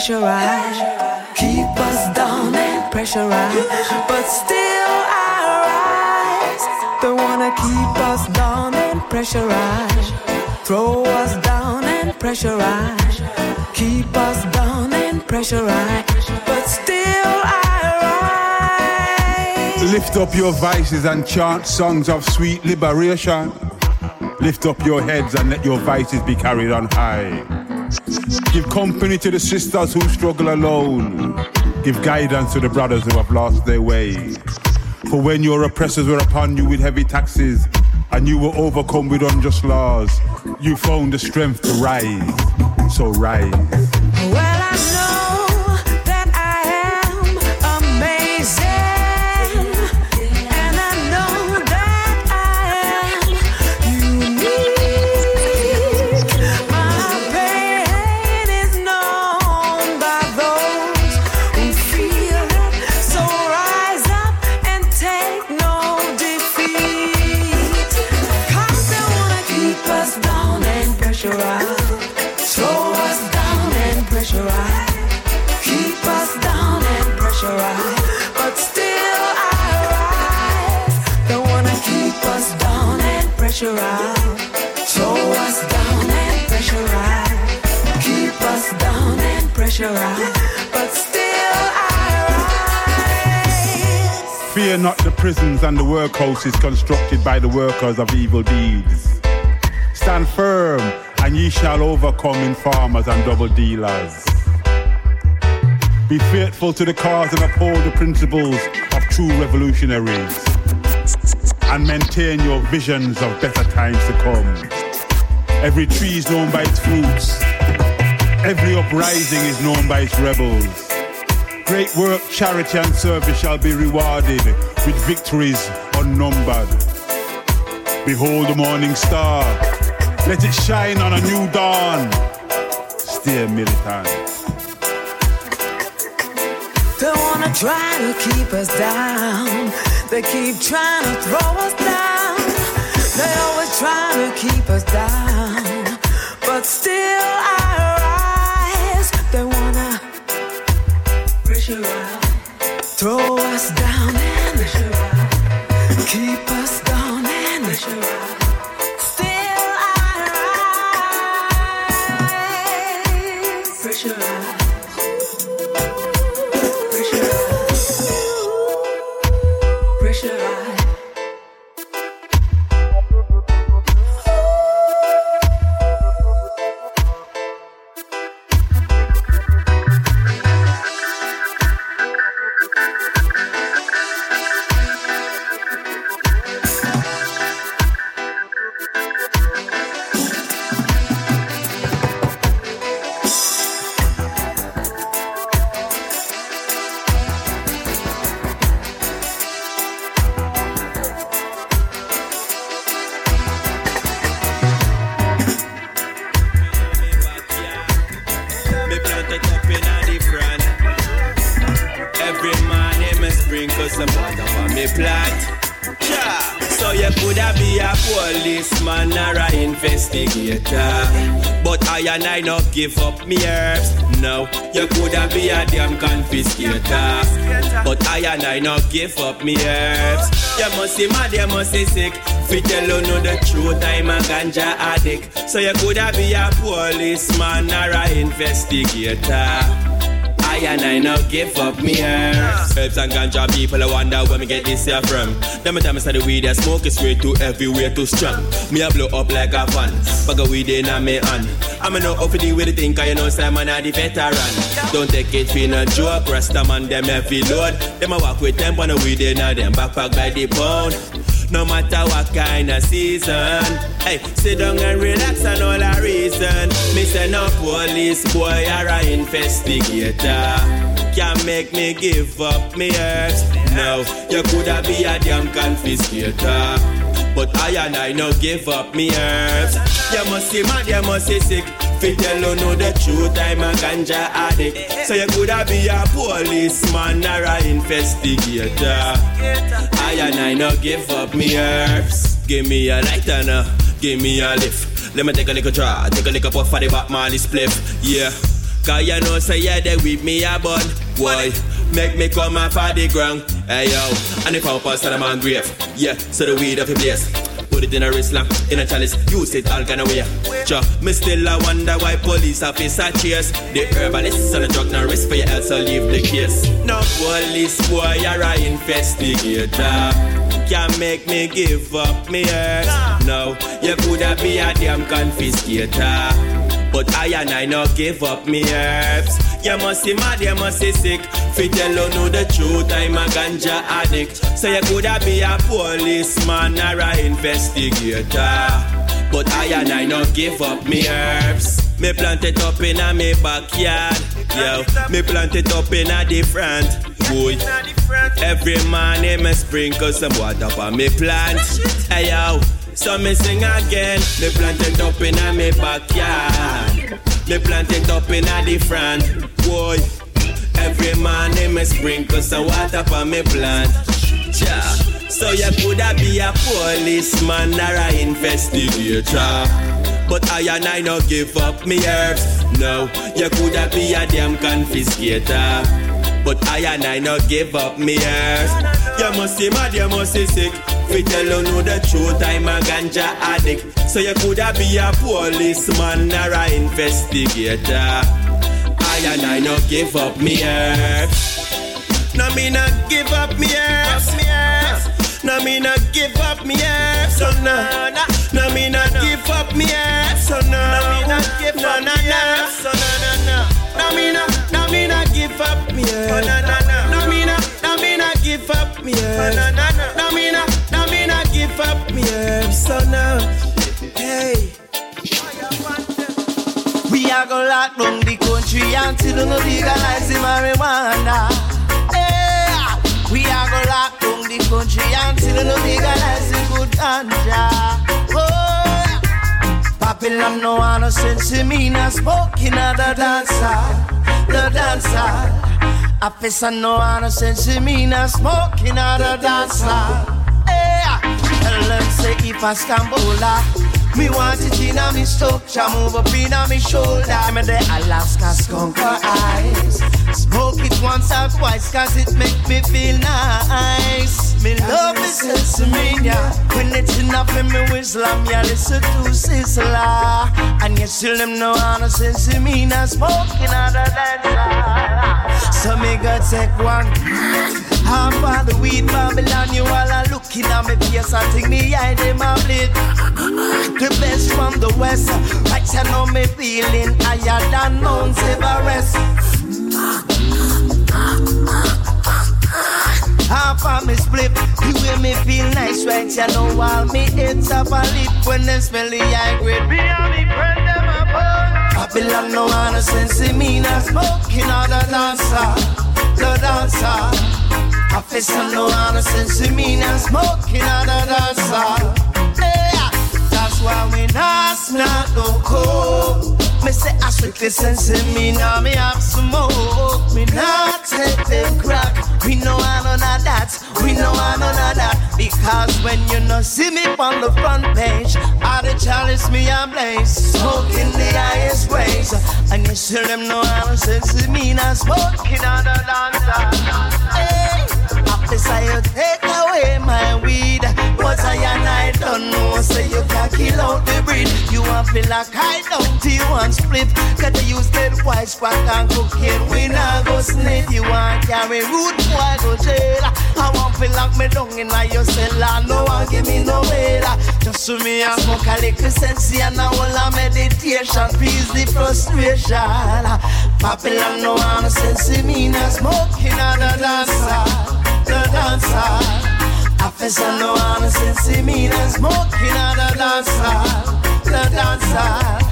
pressurize. Keep us down and pressurize. But still I rise. They wanna keep us down and pressurize. Throw us down and pressurize. Keep us down and pressurize. But still I rise. Lift up your voices and chant songs of sweet liberation. Lift up your heads and let your voices be carried on high. Give company to the sisters who struggle alone. Give guidance to the brothers who have lost their way. For when your oppressors were upon you with heavy taxes and you were overcome with unjust laws, you found the strength to rise. So rise. Prisons and the workhouses constructed by the workers of evil deeds. Stand firm, and ye shall overcome in farmers and double dealers. Be faithful to the cause and uphold the principles of true revolutionaries. And maintain your visions of better times to come. Every tree is known by its fruits. Every uprising is known by its rebels. Great work, charity, and service shall be rewarded with victories unnumbered. Behold the morning star. Let it shine on a new dawn. Stay militant. They wanna try to keep us down. They keep trying to throw us down. They always try to keep us down. But still I Throw us down and keep us down and give up me herbs. You must be mad, you must be sick. Fi tell you know the truth, I'm a ganja addict. So you coulda be a policeman or a investigator. I and I no give up me herbs. Herbs and ganja people, I wonder where me get this here from. Them time I start the weed, I smoke is way too everywhere too strong. Me a blow up like a fan, bag of weed in a me hand. I'm a to deal with the thing, cause you know Simon are the veteran. Don't take it for no joke, Rasta man them every load. Them a walk with them on the weed in a them backpack by the pound. No matter what kind of season. Hey, sit down and relax and all a reason. Me say no police boy or a investigator Can't make me give up me herbs. No, you coulda be a damn confiscator. But I and I no give up me herbs. You must see mad, you must see sick. Fi tell you know the truth, I'm a ganja addict. So you coulda be a policeman or a investigator. I and I no give up me herbs. Give me a light lighter now, give me a lift. Let me take a little draw, take a little puff for the back Marley spliff. Yeah. Cause you know say yeah they with me a bun Why? Make me come off of the ground Hey yo. And if I pass on man grave Yeah, so the weed of the place. Put it in a wrist lock, in a chalice. Use it all kind of way Cha, me still I wonder why police officer chase The herbalist on the drug no risk for your health so leave the case. No police boy you're a investigator. Can't make me give up me earth. No, you coulda be a damn confiscator. But I and I no give up me herbs. You must be mad, you must be sick. Fi tell you know the truth, I'm a ganja addict. So you coulda be a policeman or a investigator. But I and I no give up me herbs. Me plant it up in a me backyard. Yo, me plant it up in a different boy. Every morning me sprinkle some water on me plant. Hey yo. So me sing again. Me plant it up in a me backyard. Me plant it up in a different boy. Every morning me sprinkle some water for me plant. Yeah. So you coulda be a policeman or a investigator. But I and I no give up me herbs. No, you coulda be a damn confiscator. But I and I no give up me herbs. You must be mad, you must be sick. We tell you know the truth, I'm a ganja addict. So you coulda be a policeman or a investigator. I and I no give up me herbs. No me not give up me herbs. No me not give up me herbs. So no, no me herbs. No, no, no. No me not, no me not give up me herbs. So no, uh. hey. We are gonna lock down the country until we legalize the marijuana. Yeah. We are gonna lock down the country until we legalize the good ganja. Oh. Babylon no no sense me, not smoking at the dancer, the dancer. I face want no sense in me, not smoking at the dancer. Yeah. Tell them say if I stumble, ah, me want it in a me structure, move up in a me shoulder. Me the Alaska skunk eyes. Smoke it once or twice, cause it make me feel nice. Me love me sesame, When it's enough in me whistle, me listen to Sizzla. And you still them no sense in me, not smoking out of that So me go take one. Half of the weed Babylon, you all are looking at me face. I think me eye them a bleed. The best from the west, right you know me feeling higher than Mount Everest. Half of me split, the way me feel nice, right? You know all me hits up a lip when them smell the high grade. Me and me friend them a burn. Babylon no wanna sense me, not smoking all the dancer, the dancer. Officer no wanna sense me, not smoking all the dancer. Yeah. That's why we not snap no coke. Me say ah, I strictly sense me now me have some more. Me not take them crack. We know I none of that. We know I none of that. Because when you no see me on the front page, all the chalice me a blaze. Smoking the highest ways. And you still them know how to sense me now smoking on the. Hey, after say you take away my weed. What I and I don't know, say you can kill out the breed. You want feel like I don't you want split. Got to use dead white squat and cocaine. We not go snake. You want carry root boy go jail. I want feel like me down in your cell. No one give me no bail. Just to me I smoke a little sense and I will a meditation. Peace the frustration. Babylon no one sense me not smoking on the dancer. The dancer. I fess on no one since me and smoking on the dancer, the dancer.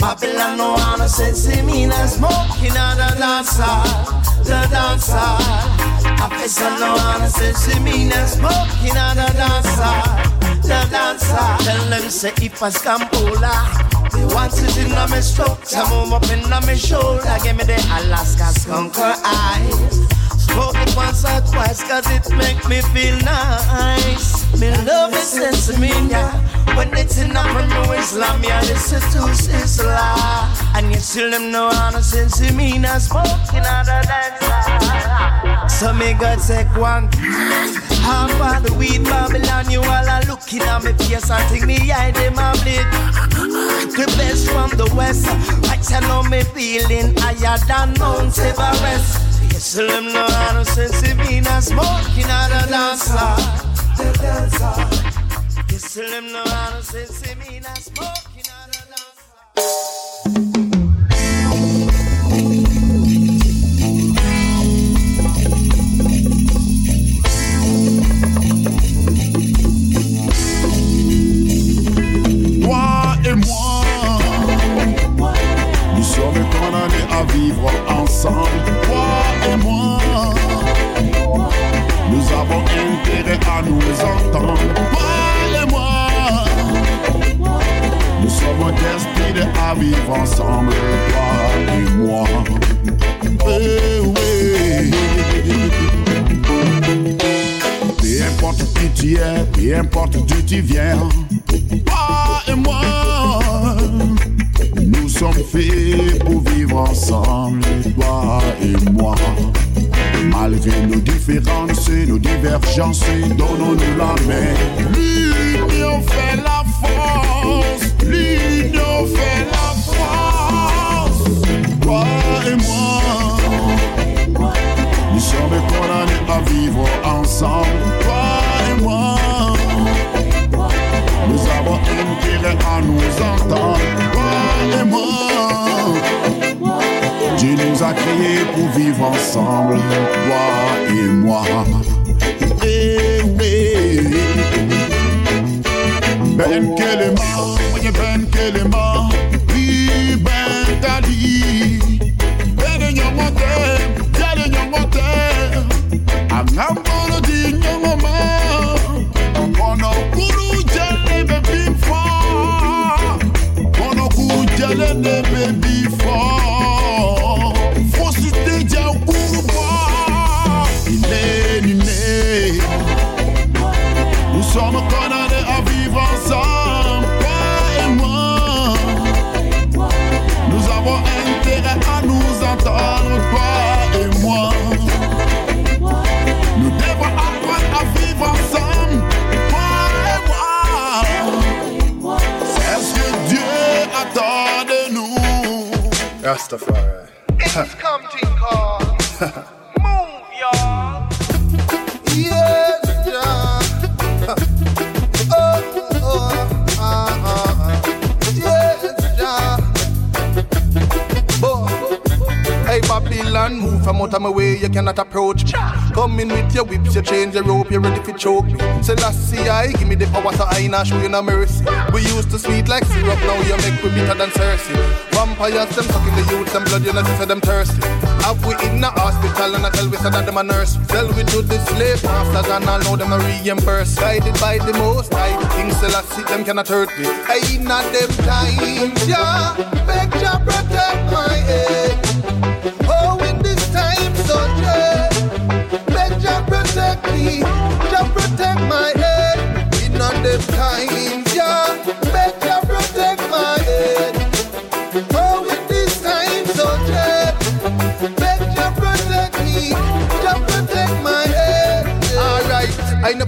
Babylon no one since me and smoking on the dancer, the dancer. I fess on no one since me and smoking on the dancer, the dancer. Tell them say if I scampola. They want it in my stroke, some move up in my shoulder. Give me the Alaska skunker eyes. Smoke it once or twice cause it make me feel nice. Me love it sense me yeah. When it's enough from New Islam, yeah, listen to Islam. And you still them know how to sense me not smoking out the dance. So me God take one. Half of the weed Babylon, you all are looking at me face and think me eye them a bleed. The best from the west, I tell know me feeling higher than Mount Everest. Yes, them how to sense me not smoking out the dancer. The dancer. Yes, them how to sense me not smoking not show you no mercy. We used to sweet like syrup, now you make we bitter than cerasee. Vampires, them sucking the youth, them blood, you know, say them thirsty. Have we in the hospital and I tell we say that them a nurse. Tell we to the slave masters and I know them a reimburse. Guided by the most high, King Selassie, them cannot hurt me. I in them times, yeah. Beg protect my head.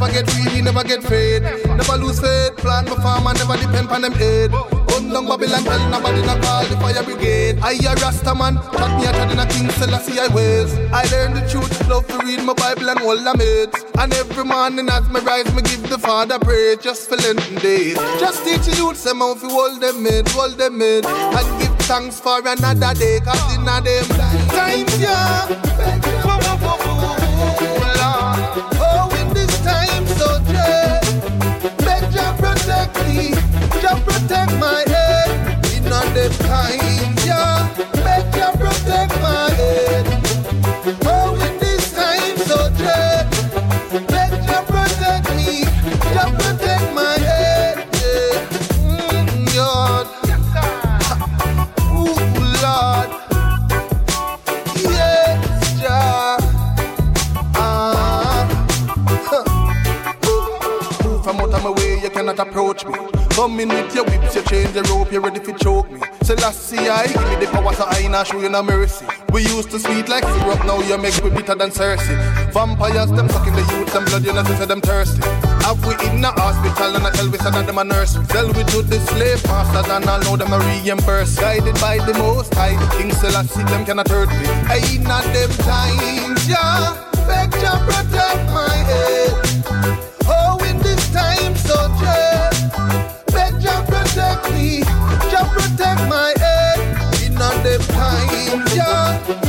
Never get weary, never get fade. Never lose faith. Plan my farm and never depend on them aid. Gun down Babylon, tell nobody not call the fire brigade. I a Rasta man, chat me a chat in a King Selassie I ways. I learn the truth, love to read my Bible and hold the mates. And every morning as me rise, me give the Father praise just for Lenten days. Just teach the youth some how to hold them mid, hold them mid. And give thanks for another day, cause in a them times, yeah. Approach me. Come in with your whips, you change the rope, you ready to choke me. Selassie, I give me the power so I not show you no mercy. We used to sweet like syrup, now you make me bitter than cerasee. Vampires, them sucking the youth, them blood, you know, say them thirsty. Have we in the hospital and I tell we say that them a nurse. Tell we to the slave masters and I know them a reimburse. Guided by the most high, King Selassie, them cannot hurt me. I in at them times, yeah. Beg protect my head. Times,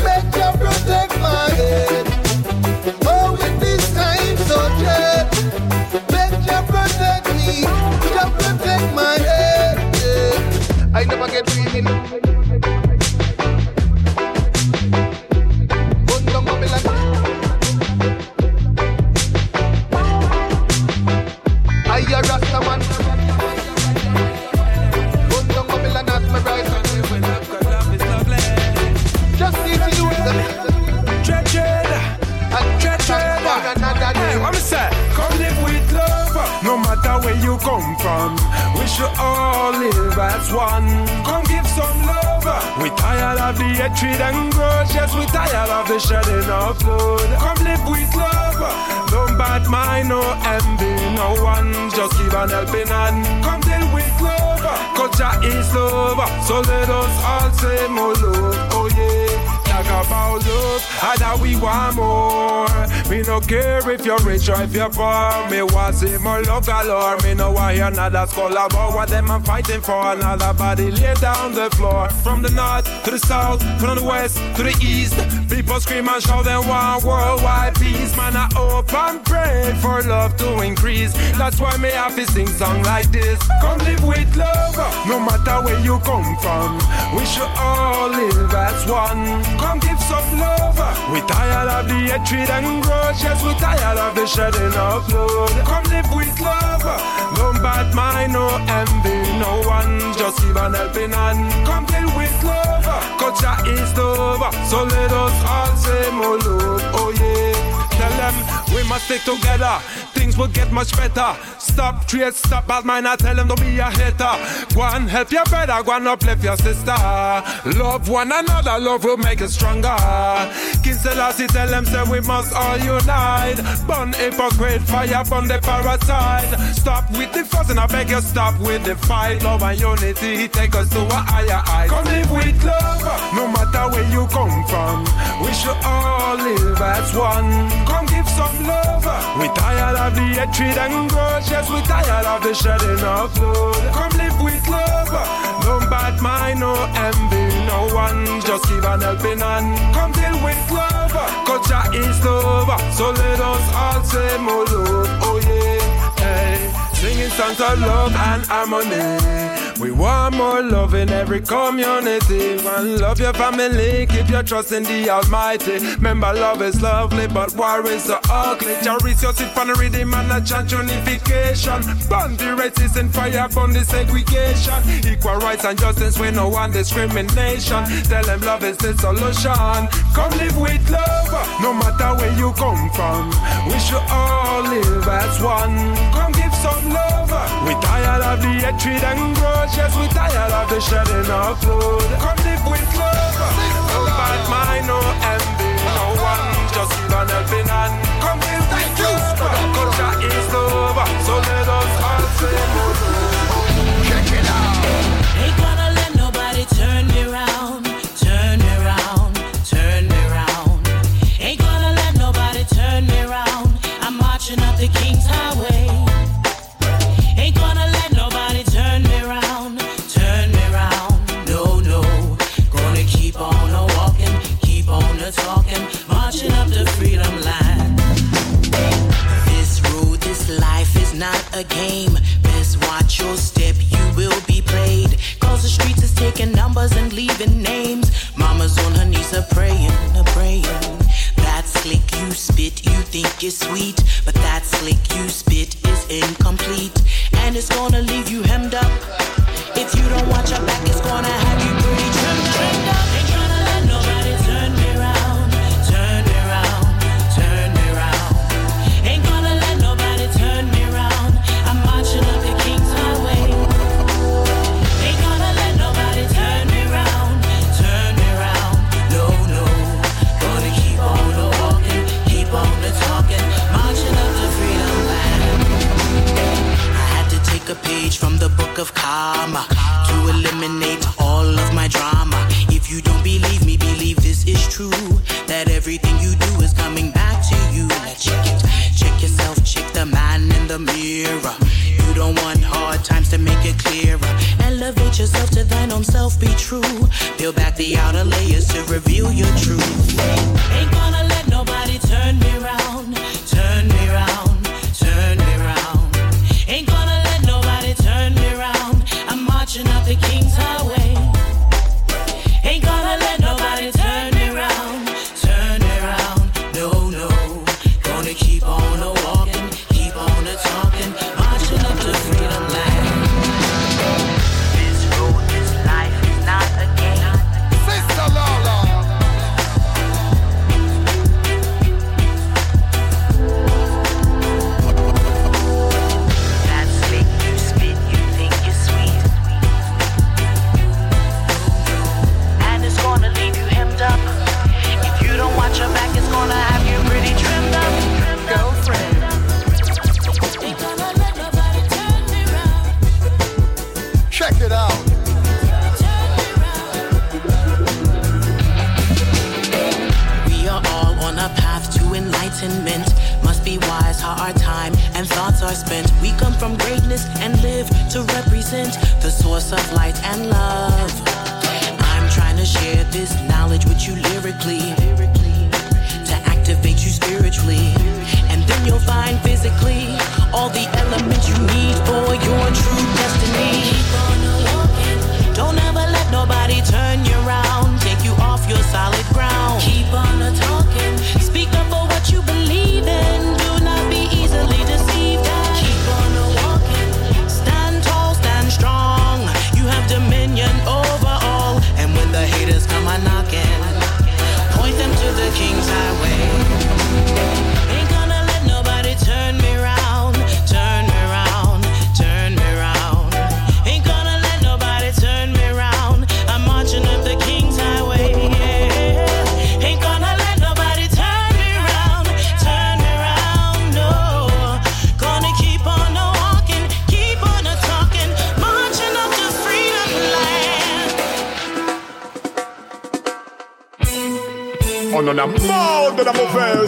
hatred and. Yes, we tired of the shedding of blood. Come live with love. Don't bad mind, no envy, no one. Just give an helping hand. Come deal with love. Culture is love. So let us all say more love. About love, and that we want more. Me no care if you're rich or if you're poor. Me want see more love galore. Me no want hear another skull about what them I'm fighting for. Another body lay down the floor. From the north to the south, from the west to the east. People scream and shout they want worldwide peace. Man, I hope and pray for love to increase. That's why me have to sing song like this. Come live with love, no matter where you come from. We should all live as one. Come give some love. We tired of the hatred and grudge. Yes, we tired of the shedding of blood. Come live with love. No bad mind, no envy, no one. Just give an helping hand. Come deal with love. Culture is love. So let us all say more love. Oh yeah. Tell them we must stick together. Things will get much better. Stop trade, stop bad mind. I tell them don't be a hater. Go and help your brother, go and uplift your sister. Love one another, love will make us stronger. King Selassie tell them say we must all unite. Burn hypocrite, fire burn the parasite. Stop with the fuss and I beg you stop with the fight. Love and unity take us to a higher height. Come live with love, no matter where you come from. We should all live as one. Come give some love. We tired of the hatred and grudge. Yes, we tired of the shedding of blood. Come live with love. No bad mind, no envy, no one. Just give an helping hand. Come deal with love. Culture is love. So let us all say more songs of love and harmony. We want more love in every community. And love your family, keep your trust in the Almighty. Remember, love is lovely, but war is so ugly. Jaris, you sit on the rhythm and a chant unification. Burn the racism, and fire from the segregation. Equal rights and justice with no one discrimination. Tell them love is the solution. Come live with love, no matter where you come from. We should all live as one. Come some love. We tired of the hatred and grudge. Yes, we tired of the shedding of blood. Come live with love. No bad mind, no envy, no one. Just give an helping hand. Come live with love. Culture is love. So let us all say more. Check it out. Ain't gonna let nobody turn me round, turn me round, turn praying, a praying. That slick you spit, you think is sweet. But that slick you spit is incomplete. And it's gonna leave of karma to eliminate all of my drama. If you don't believe me, believe this is true. That everything you do is coming back to you. Now check it, check yourself, check the man in the mirror. You don't want hard times to make it clearer. Elevate yourself to thine own self, be true. Peel back the outer layers to reveal your truth. And then you'll find physically all the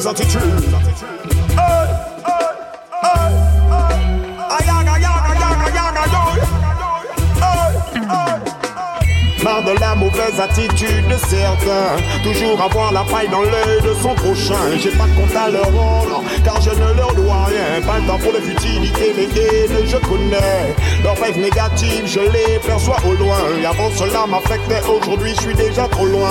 attitude. Attitude de certains. Toujours avoir la paille dans l'œil de son prochain. J'ai pas de compte à leur rendre, car je ne leur dois rien. Pas le temps pour les futilités, les haines, je connais. Leurs rêves négatifs, je les perçois au loin. Et avant cela m'affectait, aujourd'hui je suis déjà trop loin.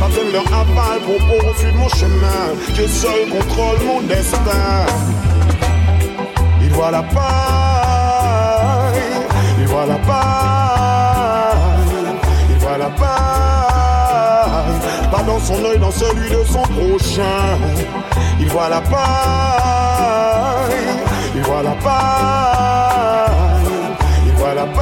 Pas de leur aval pour poursuivre mon chemin. Dieu seul contrôle mon destin. Il voit la paille, il voit la paille, Pas dans son œil, dans celui de son prochain. Il voit la paille, il voit la paille, il voit la paille.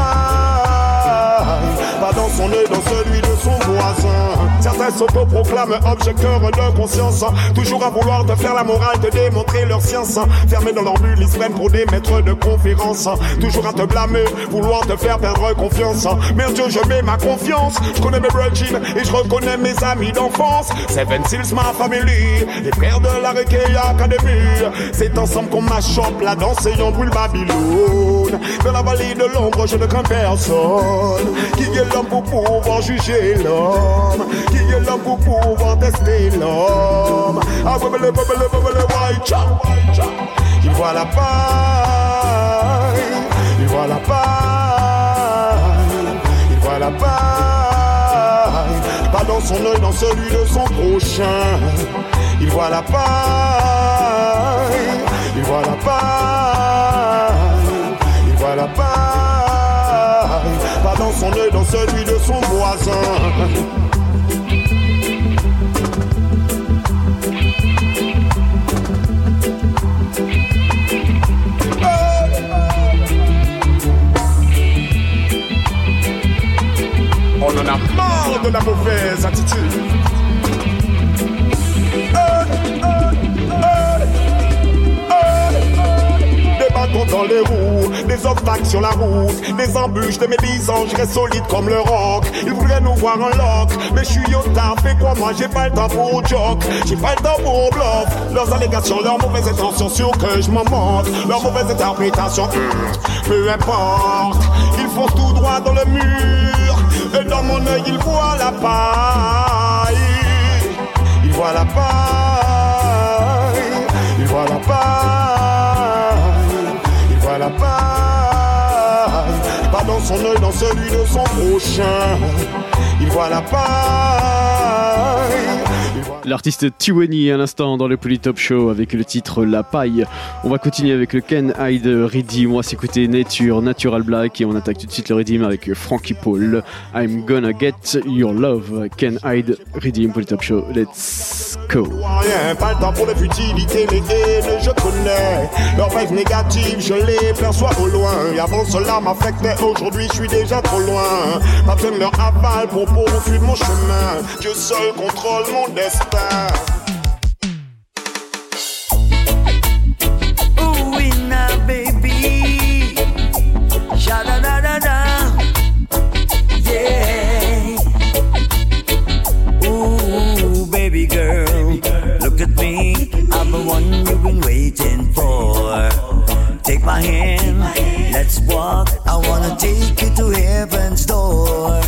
Pas dans son œil, celui de son voisin. Certains s'autoproclament objecteurs de conscience. Toujours à vouloir te faire la morale, te démontrer leur science. Fermés dans leur bulle, ils se pour des maîtres de conférence. Toujours à te blâmer, vouloir te faire perdre confiance. Merde, Dieu, je mets ma confiance. Je connais mes brethren et je reconnais mes amis d'enfance. Seven Seals, ma family. Les frères de la Requiem Academy. C'est ensemble qu'on m'achoppe la danse et on brûle Babylone. Dans la vallée de l'ombre, je ne crains personne. Qui est l'homme pour pouvoir juger l'homme? Qui est l'homme pour pouvoir tester l'homme? Ah, chop. Il voit la paille, il voit la paille, il voit la paille. Pas dans son œil, dans celui de son prochain. Il voit la paille, il voit la paille, voit la. Pas dans son œil, dans celui de son voisin. On en a marre de la mauvaise attitude. Les roues, des obstacles sur la route, des embûches, des médisants, je reste solide comme le roc. Ils voudraient nous voir en lock, mais je suis au taf et quoi moi j'ai pas le temps pour joke, j'ai pas le temps pour bluff. Leurs allégations, leurs mauvaises intentions, sûr que je m'en montre, leurs mauvaises interprétations, hmm, peu importe. Ils foncent tout droit dans le mur, et dans mon œil ils voient la paille. Ils voient la paille, ils voient la paille, son œil, dans celui de son prochain. Il voit la paille. L'artiste Tiwani à l'instant dans le Polytop Show avec le titre La Paille. On va continuer avec le Ken Hyde Redeem. On va s'écouter Nature, Natural Black et on attaque tout de suite le Redeem avec Frankie Paul. I'm gonna get your love. Ken Hyde Redeem Polytop Show. Let's go. Pas le temps pour les futilités, les haines, je connais. Leurs rêves négatifs, je les perçois au loin. Et avant cela m'affectait, aujourd'hui je suis déjà trop loin. Besoin de leur aval pour poursuivre mon chemin. Dieu seul contrôle mon destin. Ooh, we baby. Sha da da da da. Yeah. Ooh, baby girl, look at me. I'm the one you've been waiting for. Take my hand, let's walk. I wanna take you to heaven's door.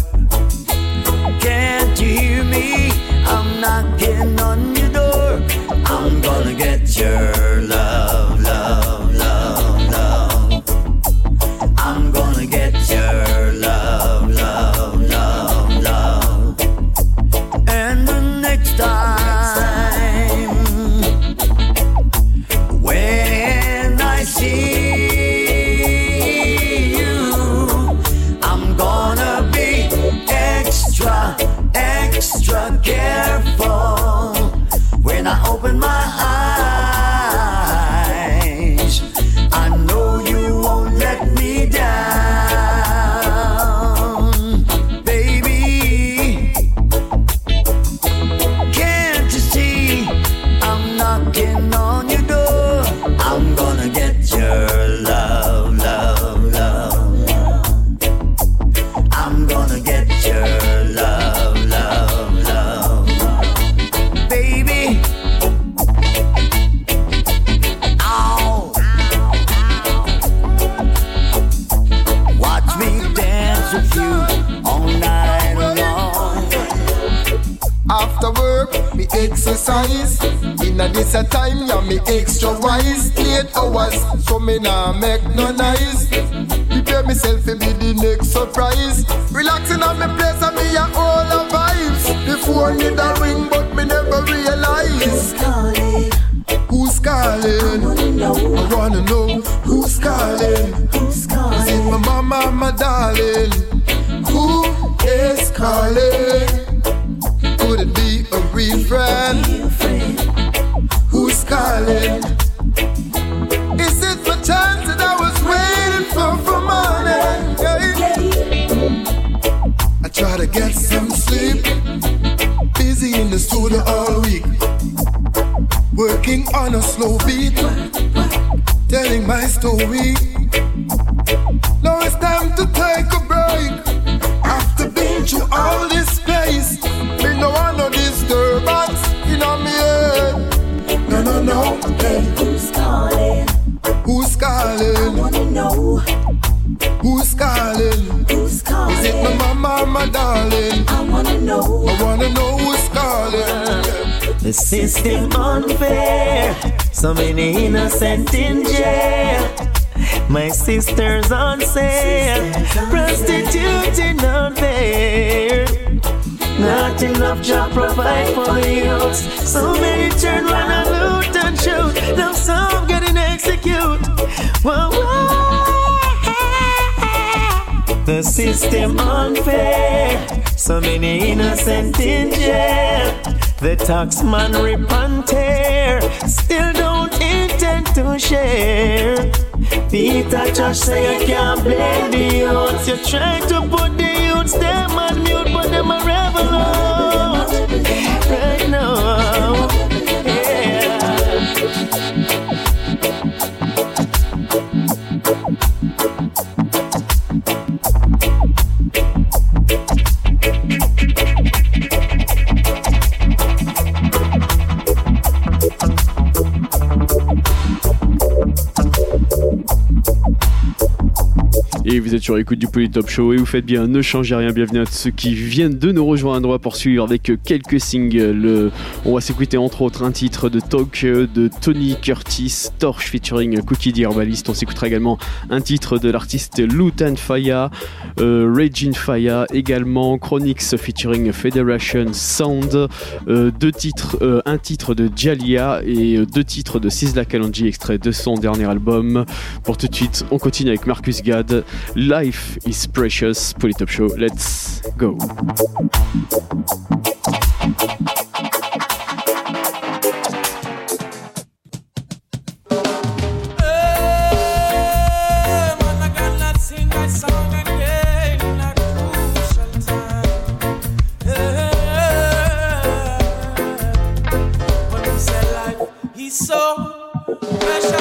A this a time, yeah, me extra wise. Eight hours, so me nah make no noise. Prepare myself to be the next surprise. Relaxing on me place, and me a all the vibes. The phone need a ring, but me never realize. Who's calling? I wanna know who's calling. Who's calling? Is it my mama, my darling? Is my chance that I was waiting for for morning? I try to get some sleep. Busy in the studio all week. Working on a slow beat. Telling my story. The system unfair, so many innocent in jail. My sister's on sale, prostituting there. Not enough job provide for the youths. So many turn run and loot and shoot. Now some getting execute. Whoa, whoa. The system unfair. So many innocent in jail. The tax man rip and tear. Still don't intend to share. Peter Tosh say you can't blame the youths. You try to put the youths them on mute, but them a rebel. Et vous êtes sur l'écoute du Polytop Show et vous faites bien, ne changez rien, bienvenue à ceux qui viennent de nous rejoindre. On va poursuivre avec quelques singles. On va s'écouter entre autres un titre de Talk de Tony Curtis, Torch featuring Cookie the Herbalist. On s'écoutera également un titre de l'artiste Lutan Faya, euh, Raging Faya, également Chronix featuring Federation Sound, euh, deux titres, euh, un titre de Jalia et euh, deux titres de Sizzla Kalonji extrait de son dernier album. Pour tout de suite, on continue avec Marcus Gad. Life is precious. Pull It Up Show, let's go. So precious,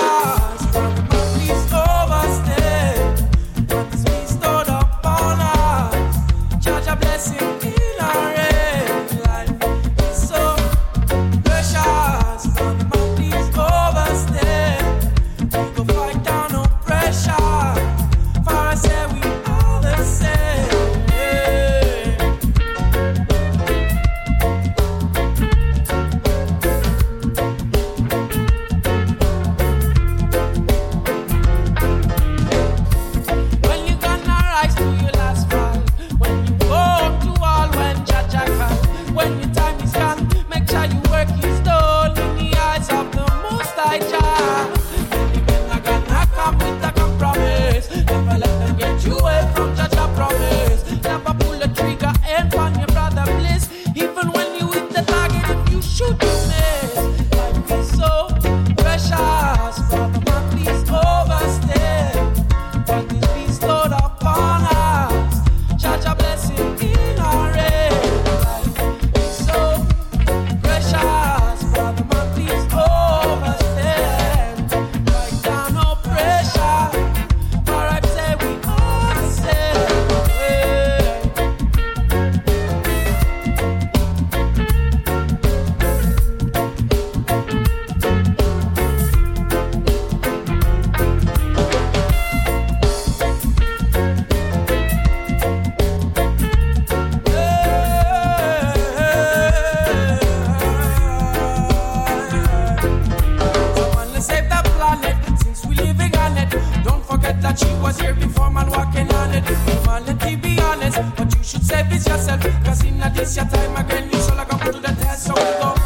But you should save it yourself. Cause in a this your time, again, you shall go put to the test. So we go.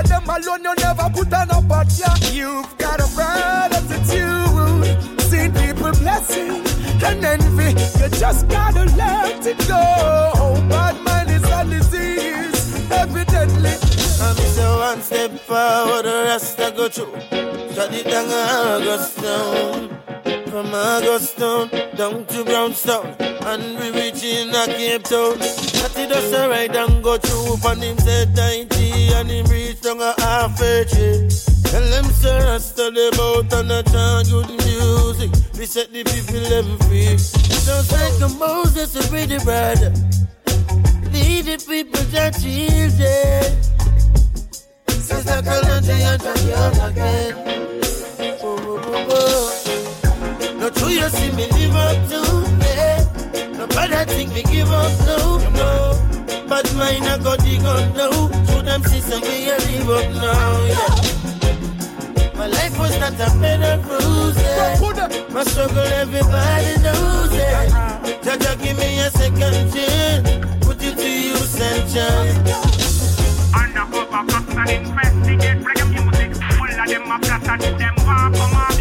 for them alone, you never put on a pot, yeah. You've got a bright attitude, seen people blessing and envy. You just gotta let it go. Bad mind is a disease, evidently. I'm so one step forward, the rest I go through. Shut it down, I go down. From Augustown down to Brownstown, and we reach in a Cape Town. Cut it us a ride and go through, and him said 90, and him reach down a half a tree. Tell them, sir, I study about and I chant good music. We set the people them free. Sounds like a Moses, a pretty brother. Lead the people that Jesus. Sizzla Kalonji and Tanya again you see me live up to today. Nobody think me give up, no, no. But mine I got dig up, no. So them sister me I live up now, yeah. My life was not a bed of bruises. My struggle, everybody knows it. Jaja, give me a second chance. Put it to use and chance. Undercover cops and investigate reggae music. Full of them a plot and them war come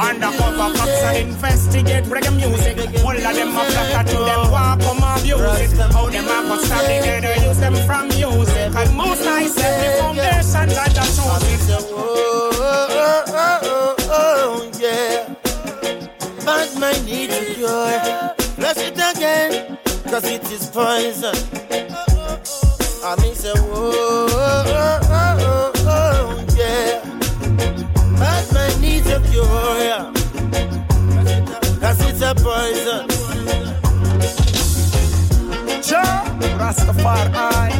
Undercover cops and investigate reggae music. All of them a plot and them want come abuse it. How them a cut stop together, use them from music. And most I set the foundation and the truth. Oh, oh, oh, oh, oh, yeah. Bad mind needs a cure. Flush it again, cause it is poison. I mean, say, whoa, oh, oh, oh, oh, yeah. Bad mind needs a cure, yeah. Cause it's a poison. Jah Rastafari.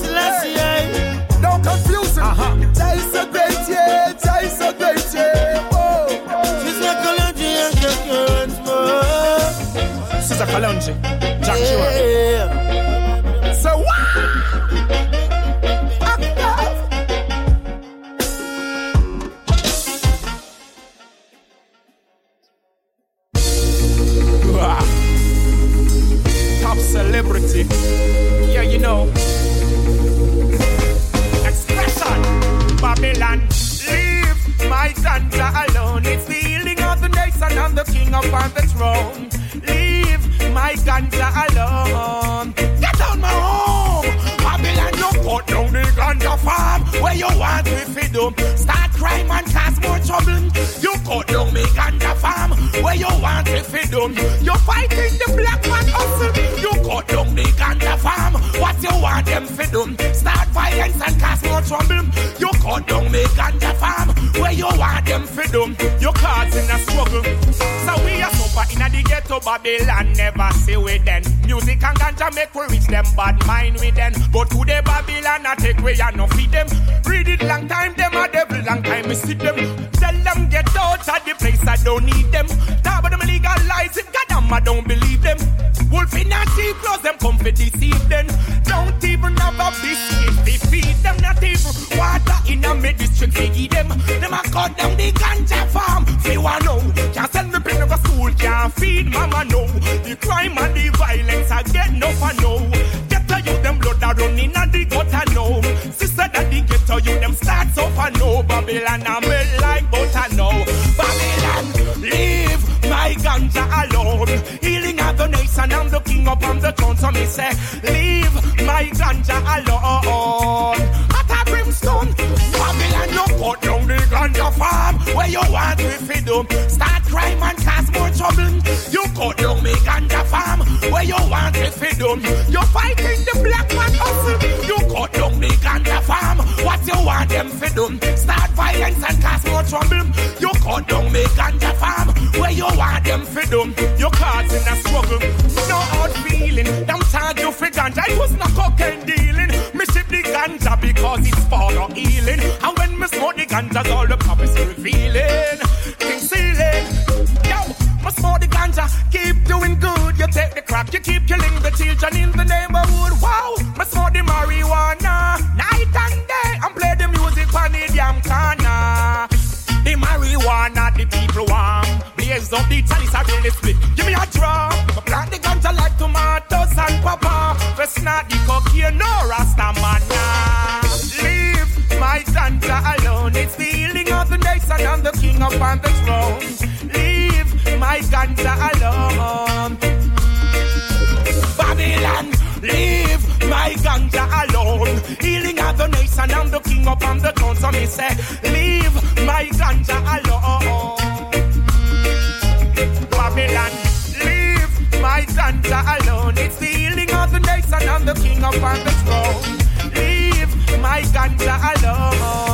Selassie, Don't confuse him. Uh-huh. Jah is so great, yeah. Jah is so great, yeah. Oh. Sizzla Kalonji and Cure once know. Expression. Babylon. Leave my ganja alone. It's the healing of the nation and the king upon the throne. Leave my ganja alone. Get out my home. Babylon, you put down the ganja farm. Where you want fi do? Start crime and cause more trouble. You cut down me ganja farm. Where you want me fi do? You fighting the black man hustle. You cut down the ganja farm. Them fi do? Start violence and cause more trouble. You cut down me ganja farm. Where you want them fi do? You causing a struggle. So we are super in the ghetto Babylon. Never see we then. Music and ganja make we reach them bad mind with them. But today Babylon I take way and no feed them. Read it long time them a devil long time we see them. Tell them get out of the place I don't need them. Talk about them legalize it, God damn I don't believe them. Wolf in a sheep clothes them come for deceive them. Don't even have a biscuit they feed them not even water in a medicine they eat them. Them a cut down the ganja farm. Feel one know. Can't send me pin over school, can't feed mama no. The crime and the violence I get no for no. Get to you them blood a running and the gutter no. Sister daddy get to you them start so for no. Babylon I melt like butter no. Babylon leave my ganja alone. Healing of the nation I'm the king up on the throne so me say alone. At a brimstone Babylon you put down the ganja farm where you want me fi do. Start crime and cause more trouble. You cut down me ganja farm where you want me fi do. You fighting the black man hustle. You cut down the ganja farm. What you want them fi do? Start violence and cause more trouble. You cut down me ganja farm where you want them fi do. You causing a struggle. No hard feeling. Them charge you for ganja. It was not cocaine for the healing. And when me smoke the ganja, all the prophecy revealing. King ceiling. Yo, me smoke the ganja. Keep doing good. You take the crack. You keep killing the children in the neighborhood. Wow. Me smoke the marijuana. Night and day. And play the music on the damn corner. The marijuana, the people want. Blaze up the chalice, I really split. Give me a. Me plant the ganja like tomatoes and papa. First not the cocaine, no rasta king upon the throne. Leave my ganja alone. Babylon, leave my ganja alone. Healing of the nation and the king upon the throne. So me say, leave my ganja alone. Babylon, leave my ganja alone. It's the healing of the nation and the king upon the throne. Leave my ganja alone.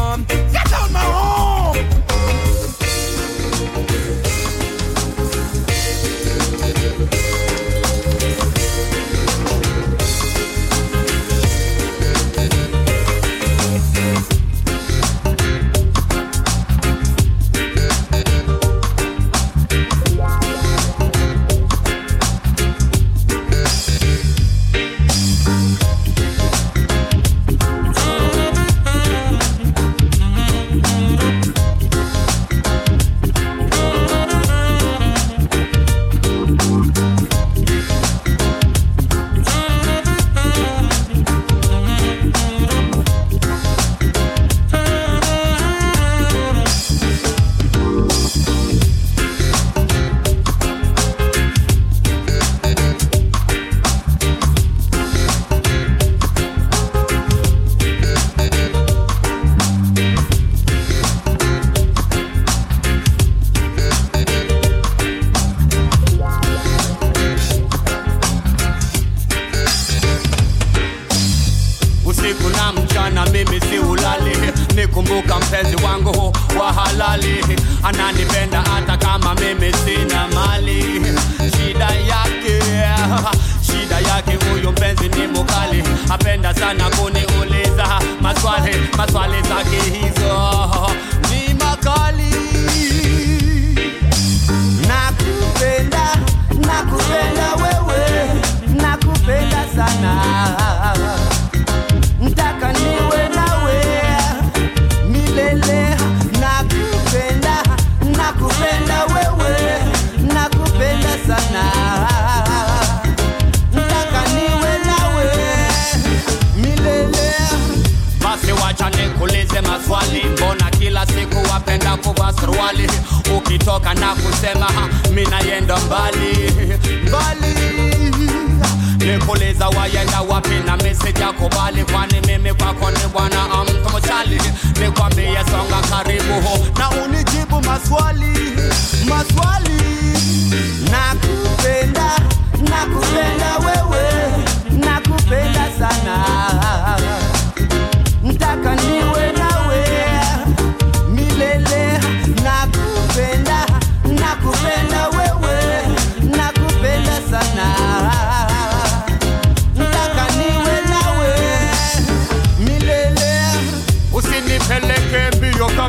Suruali ukitoka na kusema minayenda mi mbali. Mbali. Nikuliza wayenda wapi na message yako kwani mimi kwako ni bwana mtu mchali nikwambie songa karibu na unijibu maswali maswali. Nakupenda nakupenda wewe nakupenda sana. Ntaka niwe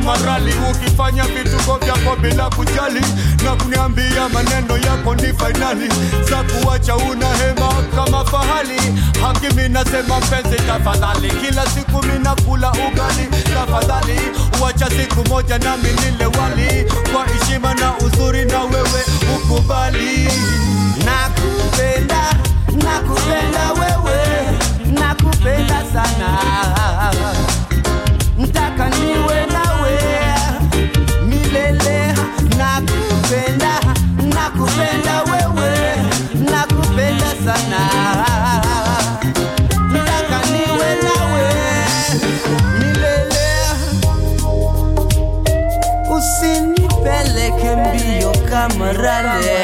mbio kama rali ukifanya vituko vyako bila kujali na kuniambia maneno yako ni fainali za kuwacha una hema kama fahali. Hakimi nasema mpenzi tafadhali. Kila siku minakula ugali tafadhali. Uacha siku moja nami nile wali. Kwa heshima na uzuri na wewe ukubali. Nakupenda nakupenda wewe. Nakupenda sana amarrarme.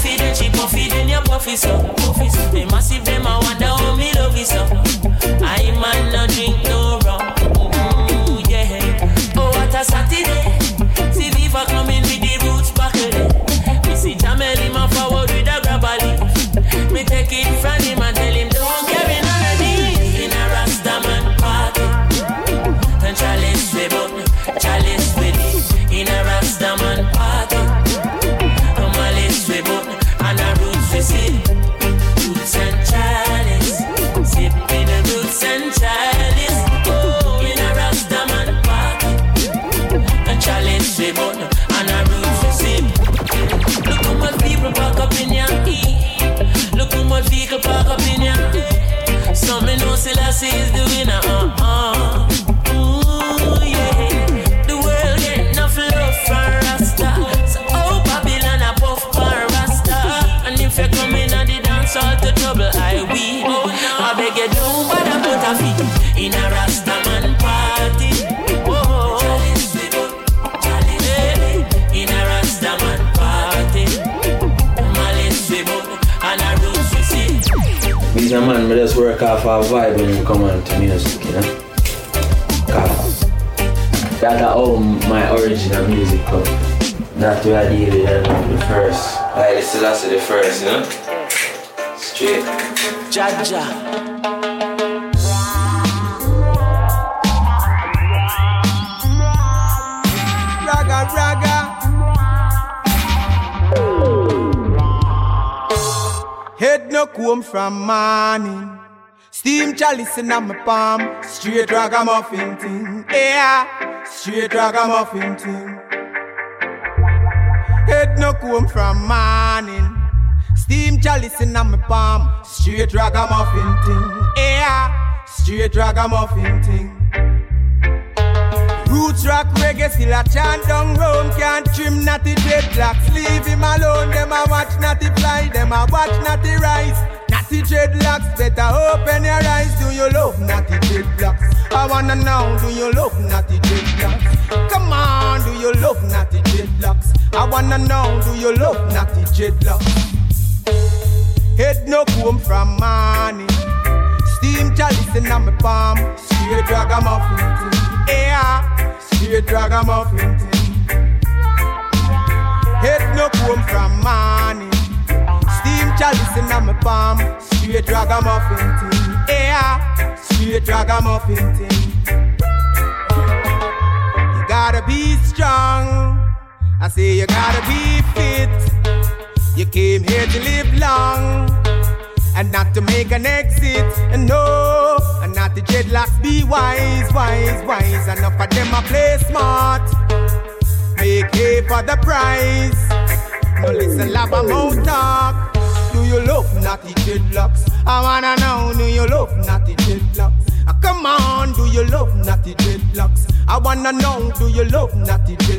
Puffy then she puffy then you puffy so. Me massive them I wonder how me love you uh. so. I man no drink no rum. Ooh, yeah. Oh what a Saturday. Selassie is the winner. Uh-uh. Ooh, yeah. The world get enough love from Rasta. So, oh, Babylon a puff for Rasta. And if you come in at the dance hall to trouble, I we. Oh, no. I beg you, don't bother put a feet in a Rasta man party. Oh, Hey, in a Rasta man party. Malice we bout, and a roots we see. He's a man, me just work off a vibe when you come on to music, you know. Cause that's how my original music come. Not to I deal with it, uh, the first. Like the Selassie the first, you know. Straight. Jaja. Raga, raga. Head no comb from morning. Steam chalice in my palm. Straight ragamuffin thing. Yeah, straight ragamuffin thing. Head no comb from morning. Steam chalice in my palm. Straight ragamuffin thing. Yeah, straight ragamuffin thing. Roots rock reggae still a chant down Rome Can't trim natty dreadlocks Leave him alone Them a watch natty fly Them a watch natty rise Natty dreadlocks Better open your eyes Do you love natty dreadlocks? I wanna know Do you love natty dreadlocks? Come on Do you love natty dreadlocks? I wanna know Do you love natty dreadlocks? Head no comb from morning Steam chalice in my palm Straight ragamuffin Yeah, straight ragamuffin Head no comb from Steam chalice in my palm Straight ragamuffin thing Yeah, eh, straight ragamuffin thing You gotta be strong I say you gotta be fit You came here to live long and not to make an exit. And no, and not the dreadlocks be wise, wise, wise. Enough of them a play smart. Make hay for the price. No listen, love a mouth talk. You love natty dreadlocks? I wanna know, do you love natty dreadlocks? Come on, do you love natty dreadlocks? I wanna know, do you love natty dreadlocks?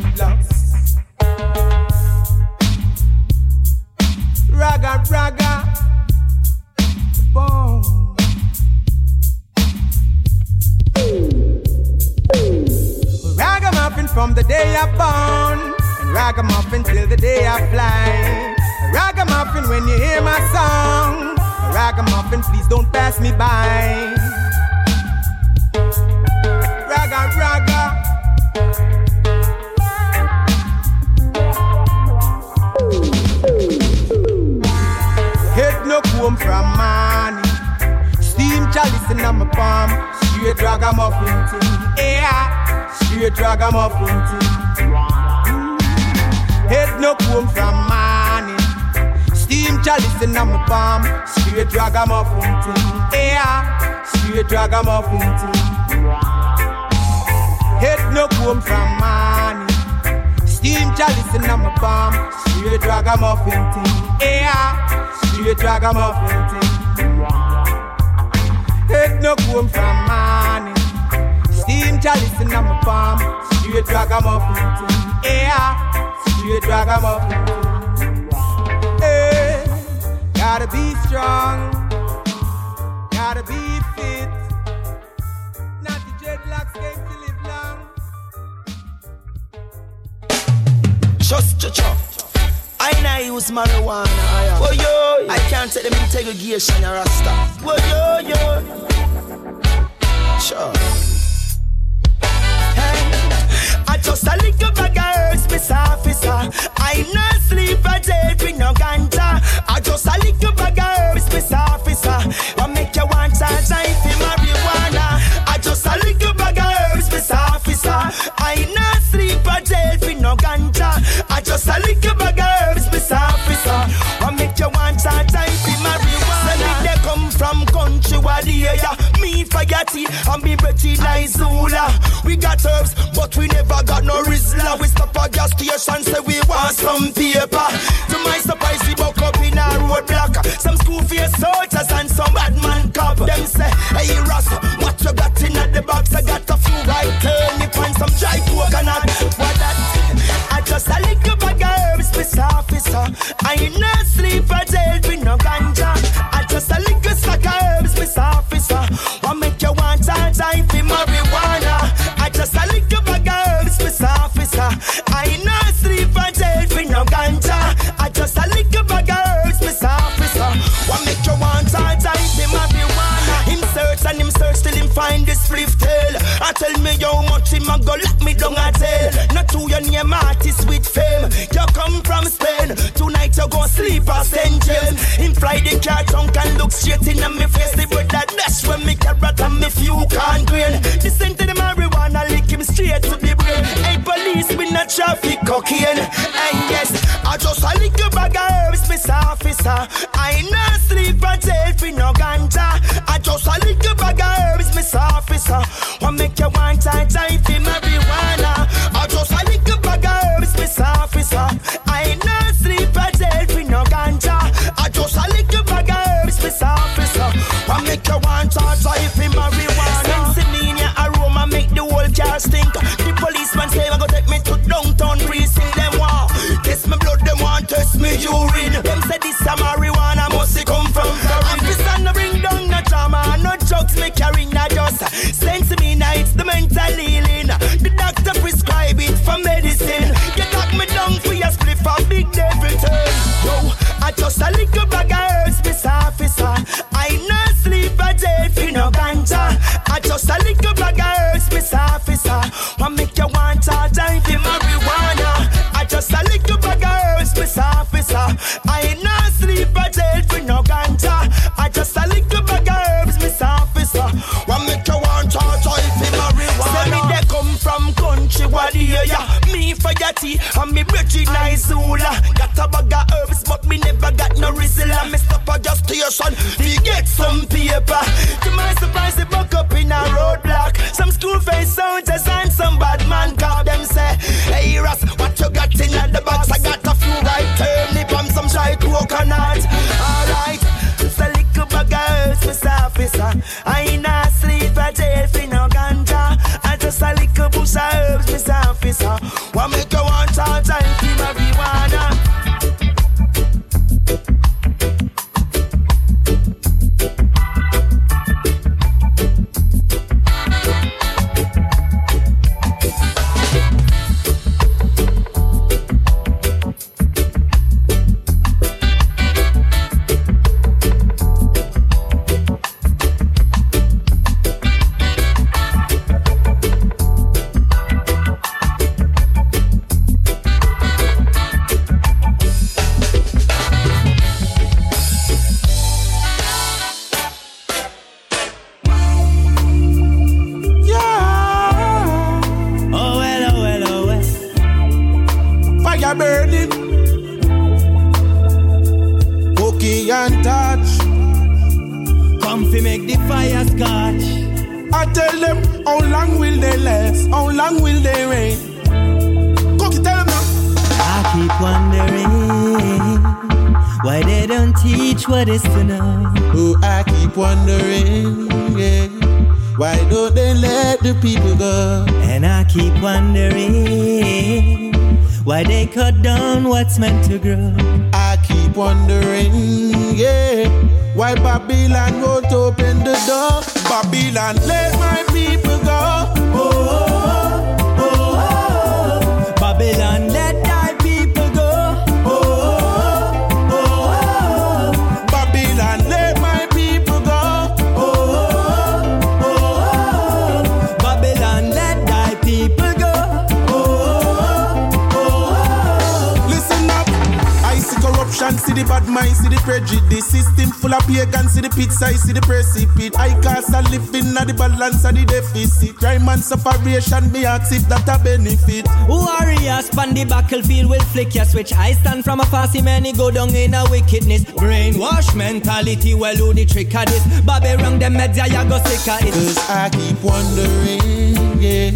make me ask if that a benefit. Warriors span the battlefield will flick your switch. I stand from a fussy man, he go down in a wickedness. Brainwash mentality, well, who the trick of this? Bobby wrong, the media, you go sick of it. Cause I keep wondering, yeah.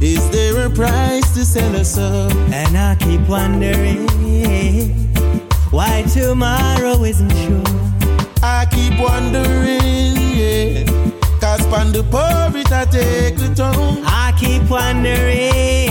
Is there a price to sell us up? And I keep wondering why tomorrow isn't sure. I keep wondering, yeah. Cause the poor it I take the tone keep wondering.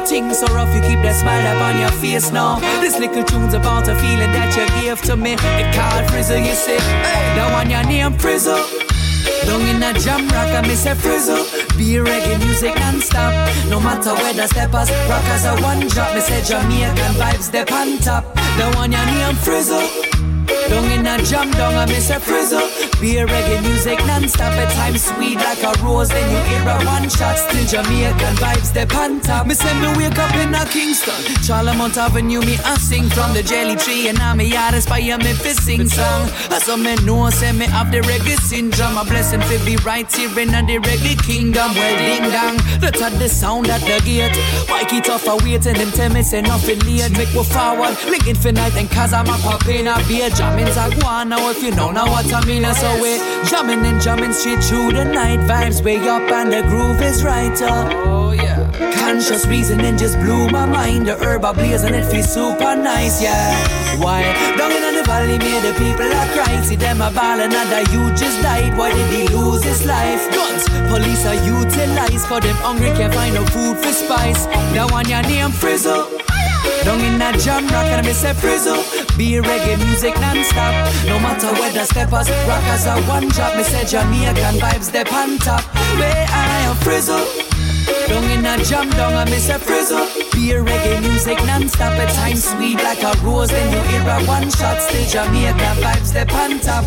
things are rough, you keep that smile up on your face now. This little tune's about a feeling that you gave to me. It called Frizzle, you say, hey, the one your name Frizzle. Long in a jam rock, I miss a frizzle. Be reggae music and stop. No matter where the steppers, rockers are one drop. Me say Jamaican vibes, they on top. The one your name frizzle. Long in a jam, down I miss a frizzle. Beer, reggae music non-stop at times sweet like a rose. Then you hear a one shot, still Jamaican vibes, step on top. Me send me wake up in a Kingston. Charlemont Avenue, me I sing from the jelly tree. And I'm a yard inspire me fi sing song. As so me know, say me have the reggae syndrome. A blessing fi be right here in the reggae kingdom. Well, ding dong, that's at the sound at the gate. Mike it off, I wait and them tell me say nothing late. Make we forward, link infinite and cause I'm a poppin' I be a jamming, I go now if you know now what I mean. So Jumpin' jumping and jumping straight through the night. Vibes way up and the groove is right up. Oh, Conscious reasoning just blew my mind. The herb I blaze and it feels super nice, yeah. Why? Down in the valley, me the people are crying. See them a ballin' and that you just died. Why did he lose his life? Guns, police are utilized. For them hungry can't find no food for spice. Now on your name frizzle. Down in that jam rock and I say frizzle. Be reggae music non-stop. No matter whether steppers, rockers or one drop. Me say Jamaican vibes, they pan top Where I am frizzle. Down in a jam down I miss a frizzle Reggae music non-stop At times. Sweet like a rose Then you hear a one shot Still Jamaica vibes they pan top.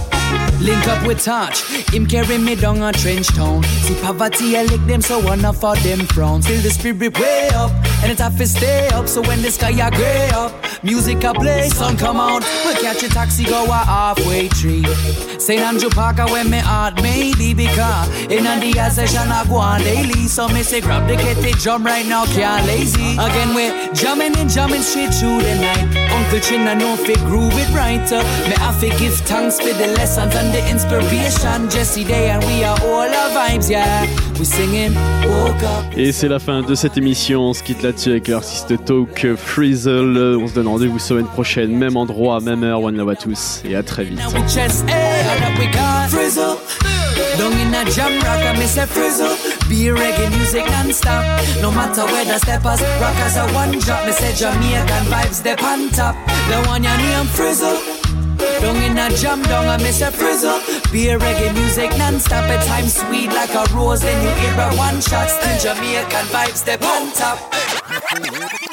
Link up with Touch Him carry me down a trench town. See poverty I lick them So one of them frown Still the spirit way up And it's have to stay up. So when the sky a grey up Music I play Sun come out. We catch a taxi go a halfway tree. St. Andrew Parker when me heart maybe Because in the session I go on daily. So me say grab the kitty drum right now can't lazy. Again we jamming and jamming straight through the night Uncle Chin I know fi groove it right Me have to give thanks for the lessons and the inspiration Jesse Day and we are all our vibes yeah We singing woke up Et c'est la fin de cette émission. On se quitte là-dessus avec l'artiste Talk Frizzle. On se donne rendez-vous semaine prochaine, même endroit, même heure. One love à tous et à très vite. Down in a jam rock, I miss a frizzle. Be reggae music non-stop. No matter where the steppers, rockers are one drop. Me say Jamaican vibes, they pan top. The one your name frizzle. Down in a jam down, I miss a frizzle. Be reggae music non-stop. At times sweet like a rose. Then you hear a one shot. Still Jamaican vibes, they pan top.